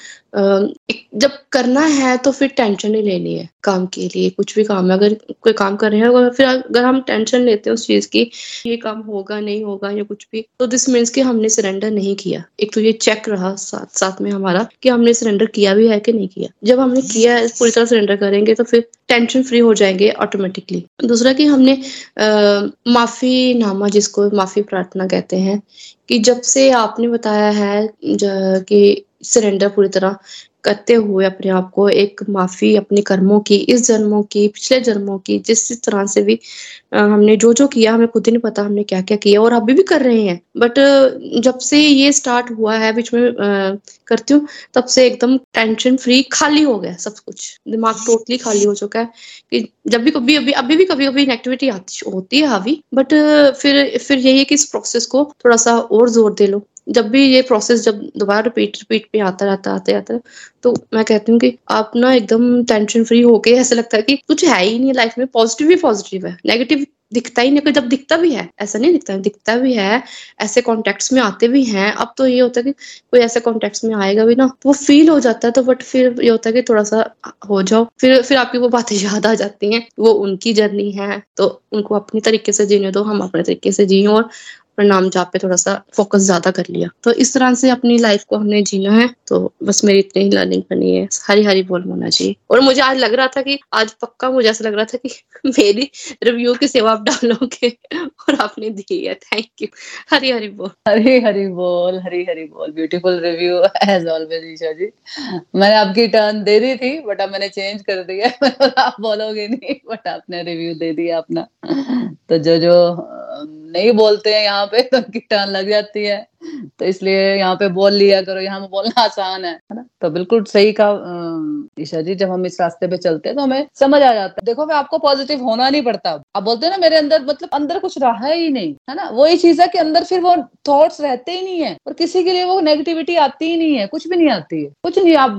जब करना है तो फिर टेंशन नहीं लेनी है काम के लिए, कुछ भी काम है। अगर कोई काम कर रहे हैं फिर अगर हम टेंशन लेते हैं उस चीज़ की, ये काम होगा, नहीं होगा या कुछ भी तो दिस मीन्स कि हमने सरेंडर नहीं किया। एक तो ये चेक रहा साथ साथ में हमारा कि हमने सरेंडर किया भी है कि नहीं किया। जब हमने किया है, पूरी तरह सरेंडर करेंगे तो फिर टेंशन फ्री हो जाएँगे ऑटोमेटिकली दूसरा कि हमने माफ़ी नामा जिसको माफ़ी प्रार्थना कहते हैं, कि जब से आपने बताया है कि सरेंडर पूरी तरह करते हुए अपने आप को एक माफ़ी अपने कर्मों की, इस जन्मों की, पिछले जन्मों की, जिस तरह से भी हमने जो जो किया, हमें खुद ही नहीं पता हमने क्या क्या किया और अभी भी कर रहे हैं। बट जब से ये स्टार्ट हुआ है, बीच में करती हूँ, तब से एकदम टेंशन फ्री खाली हो गया सब कुछ। दिमाग टोटली खाली हो चुका है कि जब भी कभी, अभी अभी भी कभी कभी नेगेटिविटी आती, होती है हावी बट फिर फिर यही है कि इस प्रोसेस को थोड़ा सा और ज़ोर दे लो। जब भी ये प्रोसेस जब दोबारा रिपीट रिपीट पे आता रहता, आते, आता तो मैं कहती हूँ कि आप ना एकदम टेंशन फ्री होके ऐसा लगता है कि कुछ है ही नहीं लाइफ में पॉजिटिव ही पॉजिटिव है। नेगेटिव दिखता ही नहीं जब दिखता भी है, ऐसा नहीं दिखता है दिखता भी है, ऐसे कॉन्टेक्ट्स में आते भी हैं, अब तो ये होता है कि कोई ऐसे कॉन्टेक्ट्स में आएगा भी ना तो वो फील हो जाता है तो बट फिर ये होता है कि थोड़ा सा हो जाओ, फिर फिर आपकी वो बातें *laughs* याद आ जाती हैं, वो उनकी जर्नी है तो उनको अपने तरीके से जीने दो, हम अपने तरीके से जिये और अपने नाम जाप पे थोड़ा सा फोकस ज़्यादा कर लिया। तो इस तरह से अपनी लाइफ को हमने जीना है तो बस मेरी इतनी ही लर्निंग बनी है। हरी हरी बोल होना चाहिए और मुझे आज लग रहा था कि, आज पक्का मुझे ऐसा लग रहा था कि *laughs* मेरी रिव्यू की सेवा आप डालोगे *laughs* और आपने दी है। थैंक यू हरी हरी बोल। हरी हरी बोल हरी हरी बोल। Beautiful review as always Isha ji. मैंने आपकी टर्न दे दी थी बट अब मैंने चेंज कर दिया *laughs* आप बोलोगे नहीं बट आपने रिव्यू दे दिया अपना। तो जो जो नहीं बोलते हैं यहाँ पे *laughs* तो उनकी टर्न लग जाती है। तो इसलिए यहाँ पे बोल लिया करो, यहाँ पे बोलना आसान है है ना? तो बिल्कुल सही कहा ईशा जी, जब हम इस रास्ते पे चलते हैं तो हमें समझ आ जाता है। देखो, मैं आपको पॉजिटिव होना नहीं पड़ता। आप बोलते हैं ना, मेरे अंदर मतलब अंदर कुछ रहा ही नहीं, है ना? वही चीज़ है कि अंदर फिर वो थॉट्स रहते ही नहीं है, और किसी के लिए वो नेगेटिविटी आती ही नहीं है, कुछ भी नहीं आती है। कुछ नहीं, आप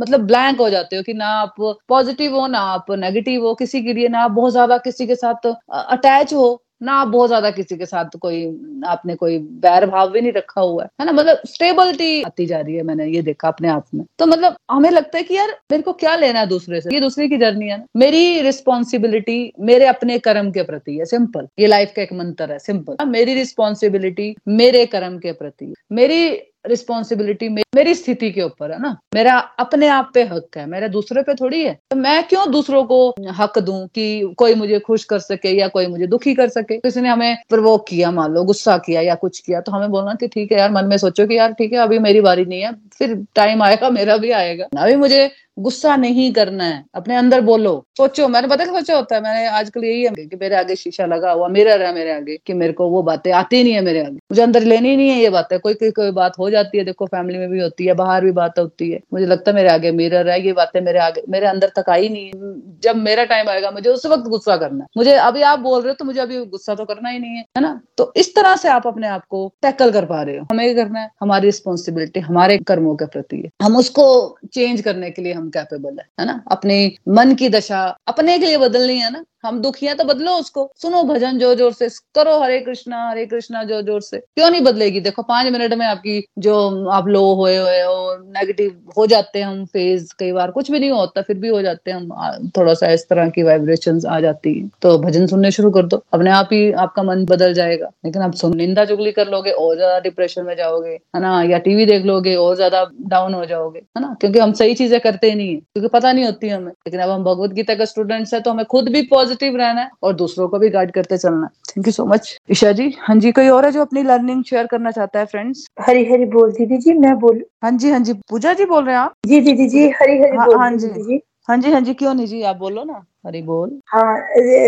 मतलब ब्लैंक हो जाते हो कि ना आप पॉजिटिव हो, ना आप नेगेटिव हो, किसी के लिए ना आप बहुत ज़्यादा किसी के साथ अटैच हो। ना, आप बहुत ज़्यादा किसी के साथ कोई, आपने कोई बैर भाव भी नहीं रखा हुआ है। है ना? मतलब स्टेबिलिटी आती जा रही है, मैंने ये देखा अपने आप में। तो मतलब हमें लगता है कि यार, मेरे को क्या लेना है दूसरे से? ये दूसरे की जर्नी है ना। मेरी रिस्पॉन्सिबिलिटी मेरे अपने कर्म के प्रति है सिंपल ये लाइफ का एक मंत्र है सिंपल मेरी रिस्पॉन्सिबिलिटी मेरे कर्म के प्रति मेरी रिस्पॉन्सिबिलिटी मेरी स्थिति के ऊपर है ना। मेरा अपने आप पे हक है, मेरा दूसरे पे थोड़ी है। तो मैं क्यों दूसरों को हक दू कि कोई मुझे खुश कर सके या कोई मुझे दुखी कर सके? किसी ने हमें प्रवोक किया, मान लो, गुस्सा किया या कुछ किया तो हमें बोलना कि ठीक है यार, मन में सोचो कि यार, ठीक है, अभी मेरी बारी नहीं है, फिर टाइम आएगा, मेरा भी आएगा। अभी मुझे गुस्सा नहीं करना है। अपने अंदर बोलो, सोचो। मैंने पता क्या सोचा होता है? मैंने आजकल यही है कि मेरे आगे शीशा लगा हुआ मिरर है मेरे आगे, कि मेरे को वो बातें आती नहीं है मेरे आगे। मुझे अंदर लेनी नहीं है ये बातें। कोई कोई कोई बात हो जाती है, देखो फैमिली में भी होती है, बाहर भी बात होती है। मुझे लगता है मेरे आगे मिरर है, ये बातें मेरे आगे, मेरे अंदर तक आई नहीं है। जब मेरा टाइम आएगा, मुझे उस वक्त गुस्सा करना है। मुझे अभी आप बोल रहे हो तो मुझे अभी गुस्सा तो करना ही नहीं है है ना? तो इस तरह से आप अपने आप को टैकल कर पा रहे हो। हमें करना है, हमारी रिस्पॉन्सिबिलिटी हमारे कर्मों के प्रति। है हम उसको चेंज करने के लिए हम कैपेबल है है ना? अपने मन की दशा अपने के लिए बदलनी है ना? हम दुखी हैं तो बदलो उसको। सुनो भजन ज़ोर ज़ोर से, करो हरे कृष्णा हरे कृष्णा ज़ोर ज़ोर से। क्यों नहीं बदलेगी? देखो, पाँच मिनट में आपकी जो आप लो हुए हुए हो नेगेटिव हो जाते हैं हम फ़ेज़ कई बार। कुछ भी नहीं होता, फिर भी हो जाते हैं हम थोड़ा सा इस तरह की वाइब्रेशन आ जाती है। तो भजन सुनने शुरू कर दो। अपने आप ही आपका मन बदल जाएगा। लेकिन आप सुन, निंदा चुगली कर लोगे, और ज़्यादा डिप्रेशन में जाओगे, है ना? या टीवी देख लोगे, और ज़्यादा डाउन हो जाओगे, है ना? क्योंकि हम सही चीज़ें करते ही नहीं है, क्योंकि पता नहीं होती हमें। लेकिन अब हम भगवत गीता का स्टूडेंट्स है तो हमें खुद भी पॉजिटिव पॉजिटिव रहना है और दूसरों को भी गाइड करते चलना है। Thank you so much Isha ji हाँ जी कोई और है जो अपनी लर्निंग शेयर करना चाहता है फ्रेंड्स हरी हरी बोल दीदी जी मैं बोल हाँ जी हाँ जी पूजा जी बोल रहे हैं आप? जी दीदी जी हरी हरी हाँ, हाँ जी। हाँ जी हाँ जी क्यों नहीं जी आप बोलो ना। हरी बोल। हाँ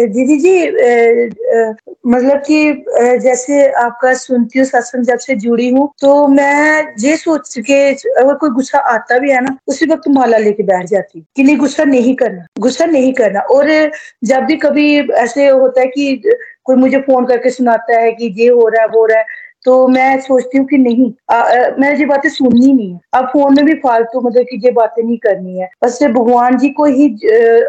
दीदी जी मतलब कि जैसे आपका सुनती हूँ, सत्संग जब से जुड़ी हूँ तो मैं ये सोच के, अगर कोई गुस्सा आता भी है ना, उसी वक्त माला लेके बैठ जाती। कि नहीं, गुस्सा नहीं करना, गुस्सा नहीं करना। और जब भी कभी ऐसे होता है कि कोई मुझे फ़ोन करके सुनाता है कि ये हो रहा है, वो हो रहा है तो मैं सोचती हूँ कि नहीं आ, आ, ये बातें सुननी नहीं है। अब फ़ोन में भी फालतू मतलब कि ये बातें नहीं करनी है। बस भगवान जी को ही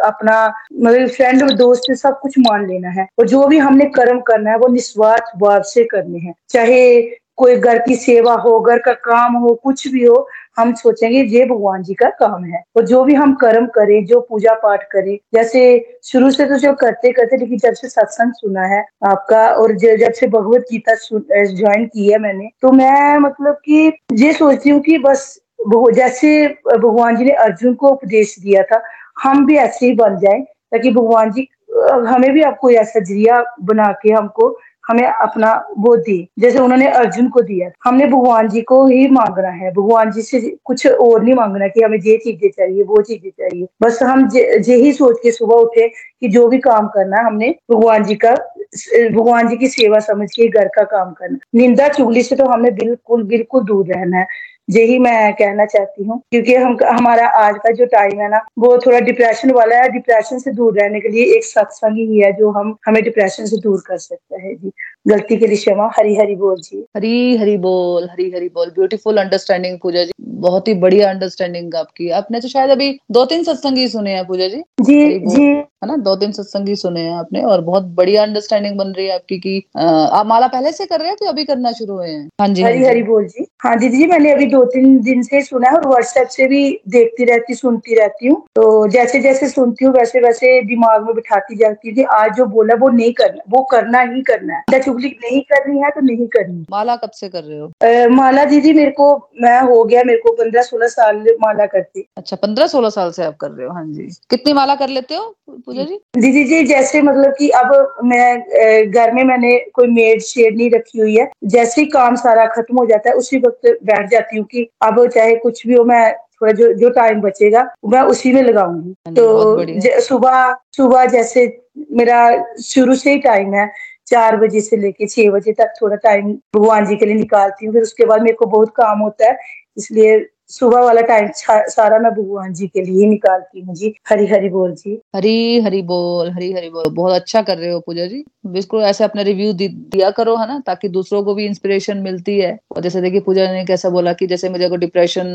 अपना मतलब फ्रेंड और दोस्त सब कुछ मान लेना है। और जो भी हमने कर्म करना है वो निस्वार्थ भाव से करने हैं। चाहे कोई घर की सेवा हो घर का काम हो कुछ भी हो हम सोचेंगे ये भगवान जी का काम है। और जो भी हम कर्म करें, जो पूजा पाठ करें, जैसे शुरू से तो जो करते करते, लेकिन जब से सत्संग सुना है आपका, और जब से भगवत गीता ज्वाइन की है मैंने तो मैं मतलब कि ये सोचती हूँ कि बस जैसे भगवान जी ने अर्जुन को उपदेश दिया था, हम भी ऐसे ही बन जाए, ताकि भगवान जी हमें भी आपको ऐसा ज़रिया बना के हमको हमें अपना वो दी। जैसे उन्होंने अर्जुन को दिया। हमने भगवान जी को ही मांगना है। भगवान जी से कुछ और नहीं मांगना कि हमें ये चीज़ें चाहिए, वो चीज़ें चाहिए। बस हम ये ही सोच के सुबह उठे कि जो भी काम करना है, हमने भगवान जी का, भगवान जी की सेवा समझ के घर का काम करना। निंदा चुगली से तो हमें बिल्कुल बिल्कुल दूर रहना है। यही मैं कहना चाहती हूँ क्योंकि हम हमारा आज का जो टाइम है ना वो थोड़ा डिप्रेशन वाला है। डिप्रेशन से दूर रहने के लिए एक सत्संग ही है जो हम हमें डिप्रेशन से दूर कर सकता है। जी गलती के लिए क्षमा। हरी हरी बोल जी। हरी हरी बोल हरी हरी बोल। Beautiful understanding Pooja ji. बहुत ही बढ़िया अंडरस्टैंडिंग आपकी। आपने तो शायद अभी दो तीन सत्संग ही सुने हैं पूजा जी। जी जी। है ना? दो तीन सत्संग ही सुने हैं आपने और बहुत बढ़िया अंडरस्टैंडिंग बन रही है आपकी की आप माला पहले से कर रहे हैं कि अभी करना शुरू हुए हैं? हाँ जी हाँ हरी हरी बोल जी। हाँ जी जी मैंने अभी दो तीन दिन से सुना है और व्हाट्सएप से भी देखती रहती सुनती रहती हूँ। तो जैसे जैसे सुनती हूँ वैसे वैसे दिमाग में बिठाती जाती थी आज जो बोला वो नहीं करना वो करना ही करना है। चुगली नहीं करनी है तो नहीं करनी। माला कब से कर रहे हो? माला दीदी मेरे को मैं हो गया मेरे को पंद्रह सोलह साल माला करती अच्छा पंद्रह सोलह साल से आप कर रहे हो हाँ जी। कितनी माला कर लेते हो पूजा जी? दीदी जी जैसे मतलब कि अब मैं घर में मैंने कोई मेड शेड नहीं रखी हुई है। जैसे ही काम सारा खत्म हो जाता है उसी वक्त बैठ जाती हूँ। कि अब चाहे कुछ भी हो मैं थोड़ा जो जो टाइम बचेगा मैं उसी में लगाऊँगी। तो सुबह सुबह जैसे मेरा शुरू से ही टाइम है चार बजे से लेके छह बजे तक थोड़ा टाइम भगवान जी के लिए निकालती हूँ फिर उसके बाद मेरे को बहुत काम होता है इसलिए सुबह वाला टाइम सारा मैं भगवान जी के लिए निकालती हूँ जी। हरी हरी बोल जी। हरी हरी बोल हरी हरी बोल। बहुत अच्छा कर रहे हो पूजा जी। बिल्कुल ऐसे अपने रिव्यू दिया करो, है ना, ताकि दूसरों को भी इंस्पिरेशन मिलती है। और जैसे देखिए पूजा ने कैसा बोला कि जैसे मुझे को डिप्रेशन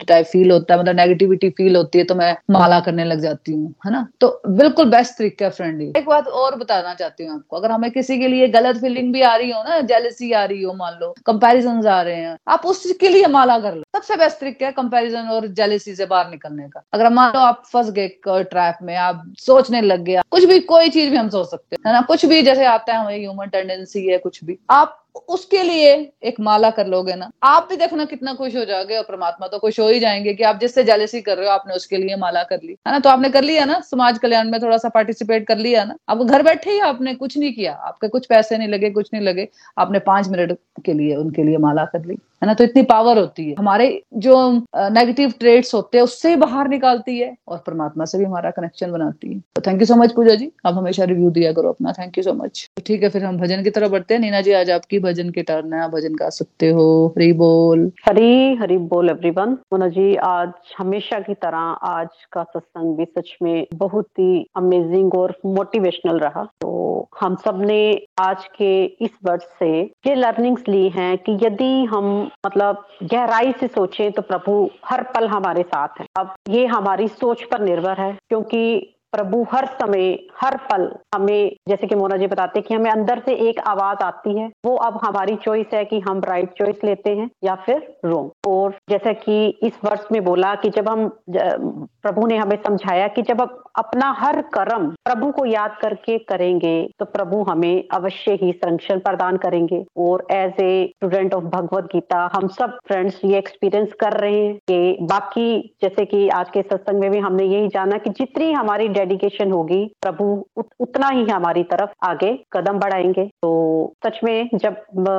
टाइप फील होता है मतलब नेगेटिविटी फील होती है तो मैं माला करने लग जाती हूँ, है ना? तो बिल्कुल बेस्ट तरीका है फ्रेंडली एक बात और बताना चाहती हूँ आपको, अगर हमें किसी के लिए गलत फीलिंग भी आ रही हो ना जेलसी आ रही हो, मान लो कंपेरिजन आ रहे हैं, आप उसके लिए माला कर लो। सबसे बेस्ट तरीका है कंपेरिजन और जेलसी से बाहर निकलने का। अगर मान लो आप फंस गए ट्रैप में, आप सोचने लग गया कुछ भी, कोई चीज़ भी हम सोच सकते हैं ना? कुछ भी, जैसे आता है हमें ह्यूमन टेंडेंसी है, कुछ भी। आप उसके लिए एक माला कर लोगे ना। आप भी देखना कितना खुश हो जाओगे और परमात्मा तो खुश हो ही जाएँगे कि आप जिससे जालसी कर रहे हो, आपने उसके लिए माला कर ली। है ना? तो आपने कर लिया ना? समाज कल्याण में थोड़ा सा पार्टिसिपेट कर लिया ना? आप घर बैठे ही आपने कुछ नहीं किया। आपके कुछ पैसे नहीं लगे, कुछ नहीं लगे। आपने पाँच मिनट के लिए, उनके लिए माला कर ली। है ना तो इतनी पावर होती है। हमारे जो नेगेटिव ट्रेड्स होते हैं, उससे बाहर निकालती है और परमात्मा से भी हमारा कनेक्शन बनाती है। तो thank you so much Pooja ji. आप हमेशा रिव्यू दिया करो अपना। थैंक यू सो मच ठीक है, फिर हम भजन की तरफ़ बढ़ते हैं। नीना जी, आज आपकी भजन के टर्न है। भजन गा सकते हो। हरी बोल। हरी हरी बोल एवरीवन मोना जी, आज हमेशा की तरह आज का सत्संग भी सच में बहुत ही अमेजिंग और मोटिवेशनल रहा। तो हम सबने आज के इस वर्ष से ये लर्निंग्स ली हैं कि यदि हम मतलब गहराई से सोचें तो प्रभु हर पल हमारे साथ है। अब ये हमारी सोच पर निर्भर है, क्योंकि प्रभु हर समय, हर पल हमें, जैसे कि मोना जी बताते हैं कि हमें अंदर से एक आवाज़ आती है, वो अब हमारी चॉइस है कि हम राइट चॉइस लेते हैं या फिर रोंग और जैसा कि इस वर्ष में बोला कि जब हम प्रभु ने हमें समझाया कि जब हम अपना हर कर्म प्रभु को याद करके करेंगे तो प्रभु हमें अवश्य ही संरक्षण प्रदान करेंगे। और as a student of Bhagavad Gita हम सब फ्रेंड्स ये एक्सपीरियंस कर रहे हैं कि बाकी जैसे कि आज के सत्संग में भी हमने यही जाना कि जितनी हमारी डेडिकेशन होगी प्रभु उत, उतना ही हमारी तरफ़ आगे कदम बढ़ाएँगे। तो सच में जब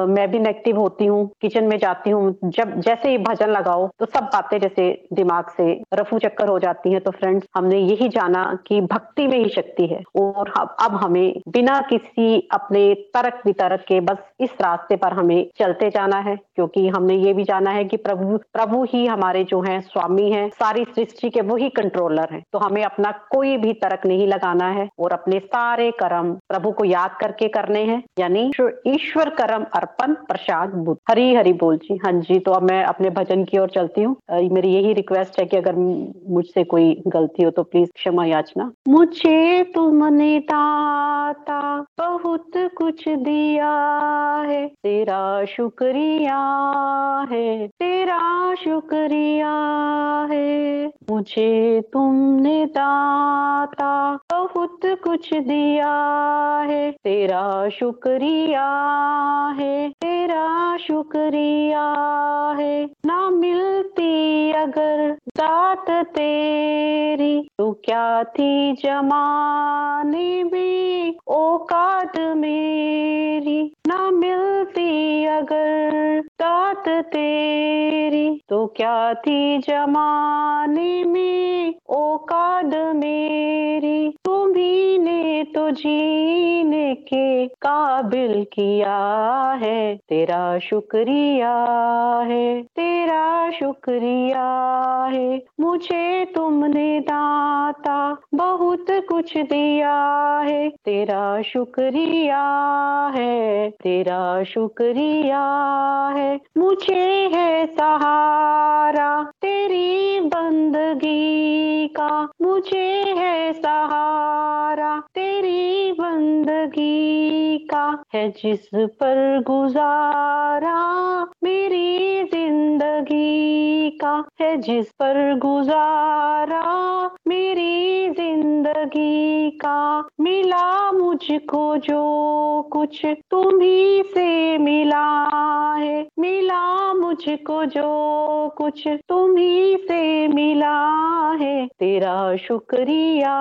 मैं भी नेगेटिव होती हूँ किचन में जाती हूँ जब जैसे ही भजन लगाओ तो सब बातें जैसे दिमाग से रफू चक्कर हो जाती है। तो फ्रेंड्स हमने यही जाना कि भक्ति में ही शक्ति है। और अब हमें बिना किसी अपने तरक वितरक के बस इस रास्ते पर हमें चलते जाना है, क्योंकि हमने ये भी जाना है कि प्रभु प्रभु ही हमारे जो है, स्वामी है, सारी सृष्टि के वही कंट्रोलर है। तो हमें अपना कोई भी तरक नहीं लगाना है और अपने सारे कर्म प्रभु को याद करके करने हैं। यानी ईश्वर कर्म अर्पण प्रसाद बुद्ध। हरी हरी बोल जी। हाँ जी तो अब मैं अपने भजन की ओर चलती हूँ। मेरी यही रिक्वेस्ट है कि अगर मुझसे कोई गलती हो तो प्लीज़ क्षमा याचना। मुझे तुमने दाता बहुत कुछ दिया है। तेरा शुक्रिया है, तेरा शुक्रिया है। मुझे तुमने दाता बहुत कुछ दिया है। तेरा शुक्रिया है, तेरा शुक्रिया है। ना मिलती अगर दात तेरी। तो क्या थी जमाने में औकात मेरी। ना मिलती अगर दात तेरी। तो क्या थी जमाने में औकात मेरी? तुम्ही तो जीने के काबिल किया है। तेरा शुक्रिया है, तेरा शुक्रिया है। मुझे तुमने दाता बहुत कुछ दिया है। तेरा शुक्रिया है तेरा शुक्रिया है मुझे है सहारा तेरी बंदगी का मुझे है सहारा तेरी बंदगी का है जिस पर गुजारा मेरी ज़िंदगी का है जिस पर गुजारा मेरी ज़िंदगी का मिला मुझको जो कुछ तुम्ही से मिला है। मिला मुझको जो कुछ तुम्ही से मिला है। तेरा शुक्रिया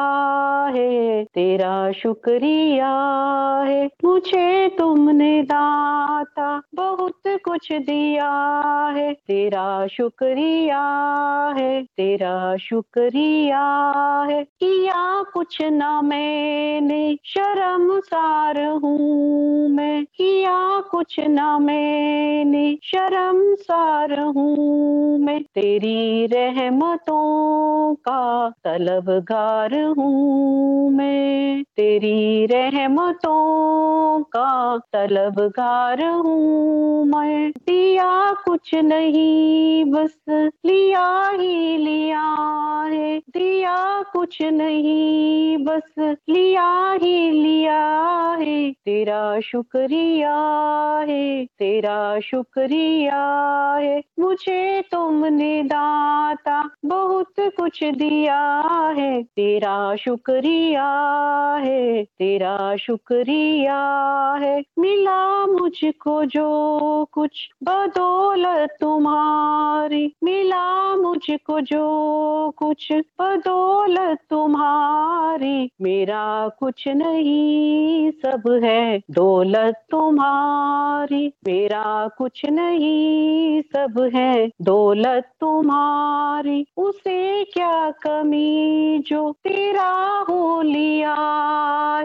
है, तेरा शुक्रिया है। मुझे तुमने दाता बहुत कुछ दिया है। तेरा शुक्रिया है, तेरा शुक्रिया है। किया कुछ ना मैंने शर्मसार हूँ मैं। किया कुछ ना मैंने शर्मसार हूँ मैं। तेरी रहमतों का तलबगार हूँ मैं तेरी रहमतों का तलबगार हूँ मैं दिया कुछ नहीं, बस लिया ही लिया है। दिया कुछ नहीं, बस लिया ही लिया है। तेरा शुक्रिया है, तेरा शुक्रिया है। मुझे तुमने दाता बहुत कुछ दिया है, तेरा शुक्रिया है, तेरा शुक्रिया है। मिला मुझको जो कुछ, बदौलत तुम्हारी। मिला मुझको जो कुछ, बदौलत तुम्हारी। मेरा कुछ नहीं, सब है दौलत तुम्हारी। मेरा कुछ नहीं, सब है दौलत तुम्हारी। उसे क्या कमी जो तेरा हो लिया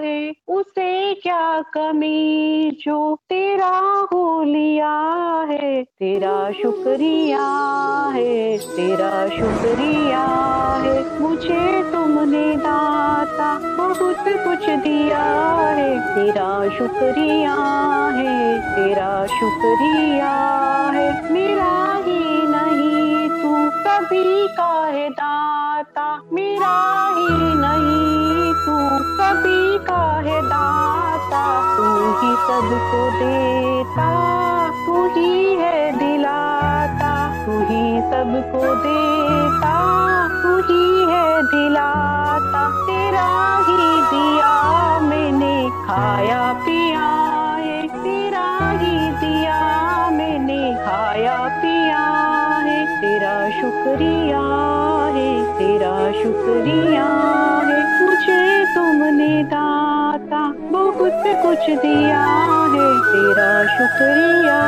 है, उसे क्या कमी? जो तेरा हो लिया है, तेरा शुक्रिया है, तेरा शुक्रिया है। मुझे तुमने दाता बहुत कुछ दिया है, तेरा शुक्रिया है, तेरा शुक्रिया है। मेरा कभी का दाता, मेरा ही नहीं तू। कभी का दाता, तू ही सबको देता, तू ही है दिलाता, तू ही सबको देता, तू ही है दिलाता। तेरा ही दिया मैंने, खाया पिया तेरा ही दिया मैंने, खाया तेरा शुक्रिया है, तेरा शुक्रिया है। मुझे तुमने दाता बहुत कुछ दिया है। तेरा शुक्रिया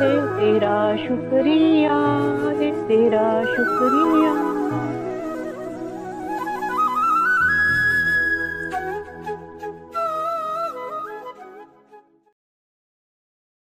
है, तेरा शुक्रिया है, तेरा शुक्रिया।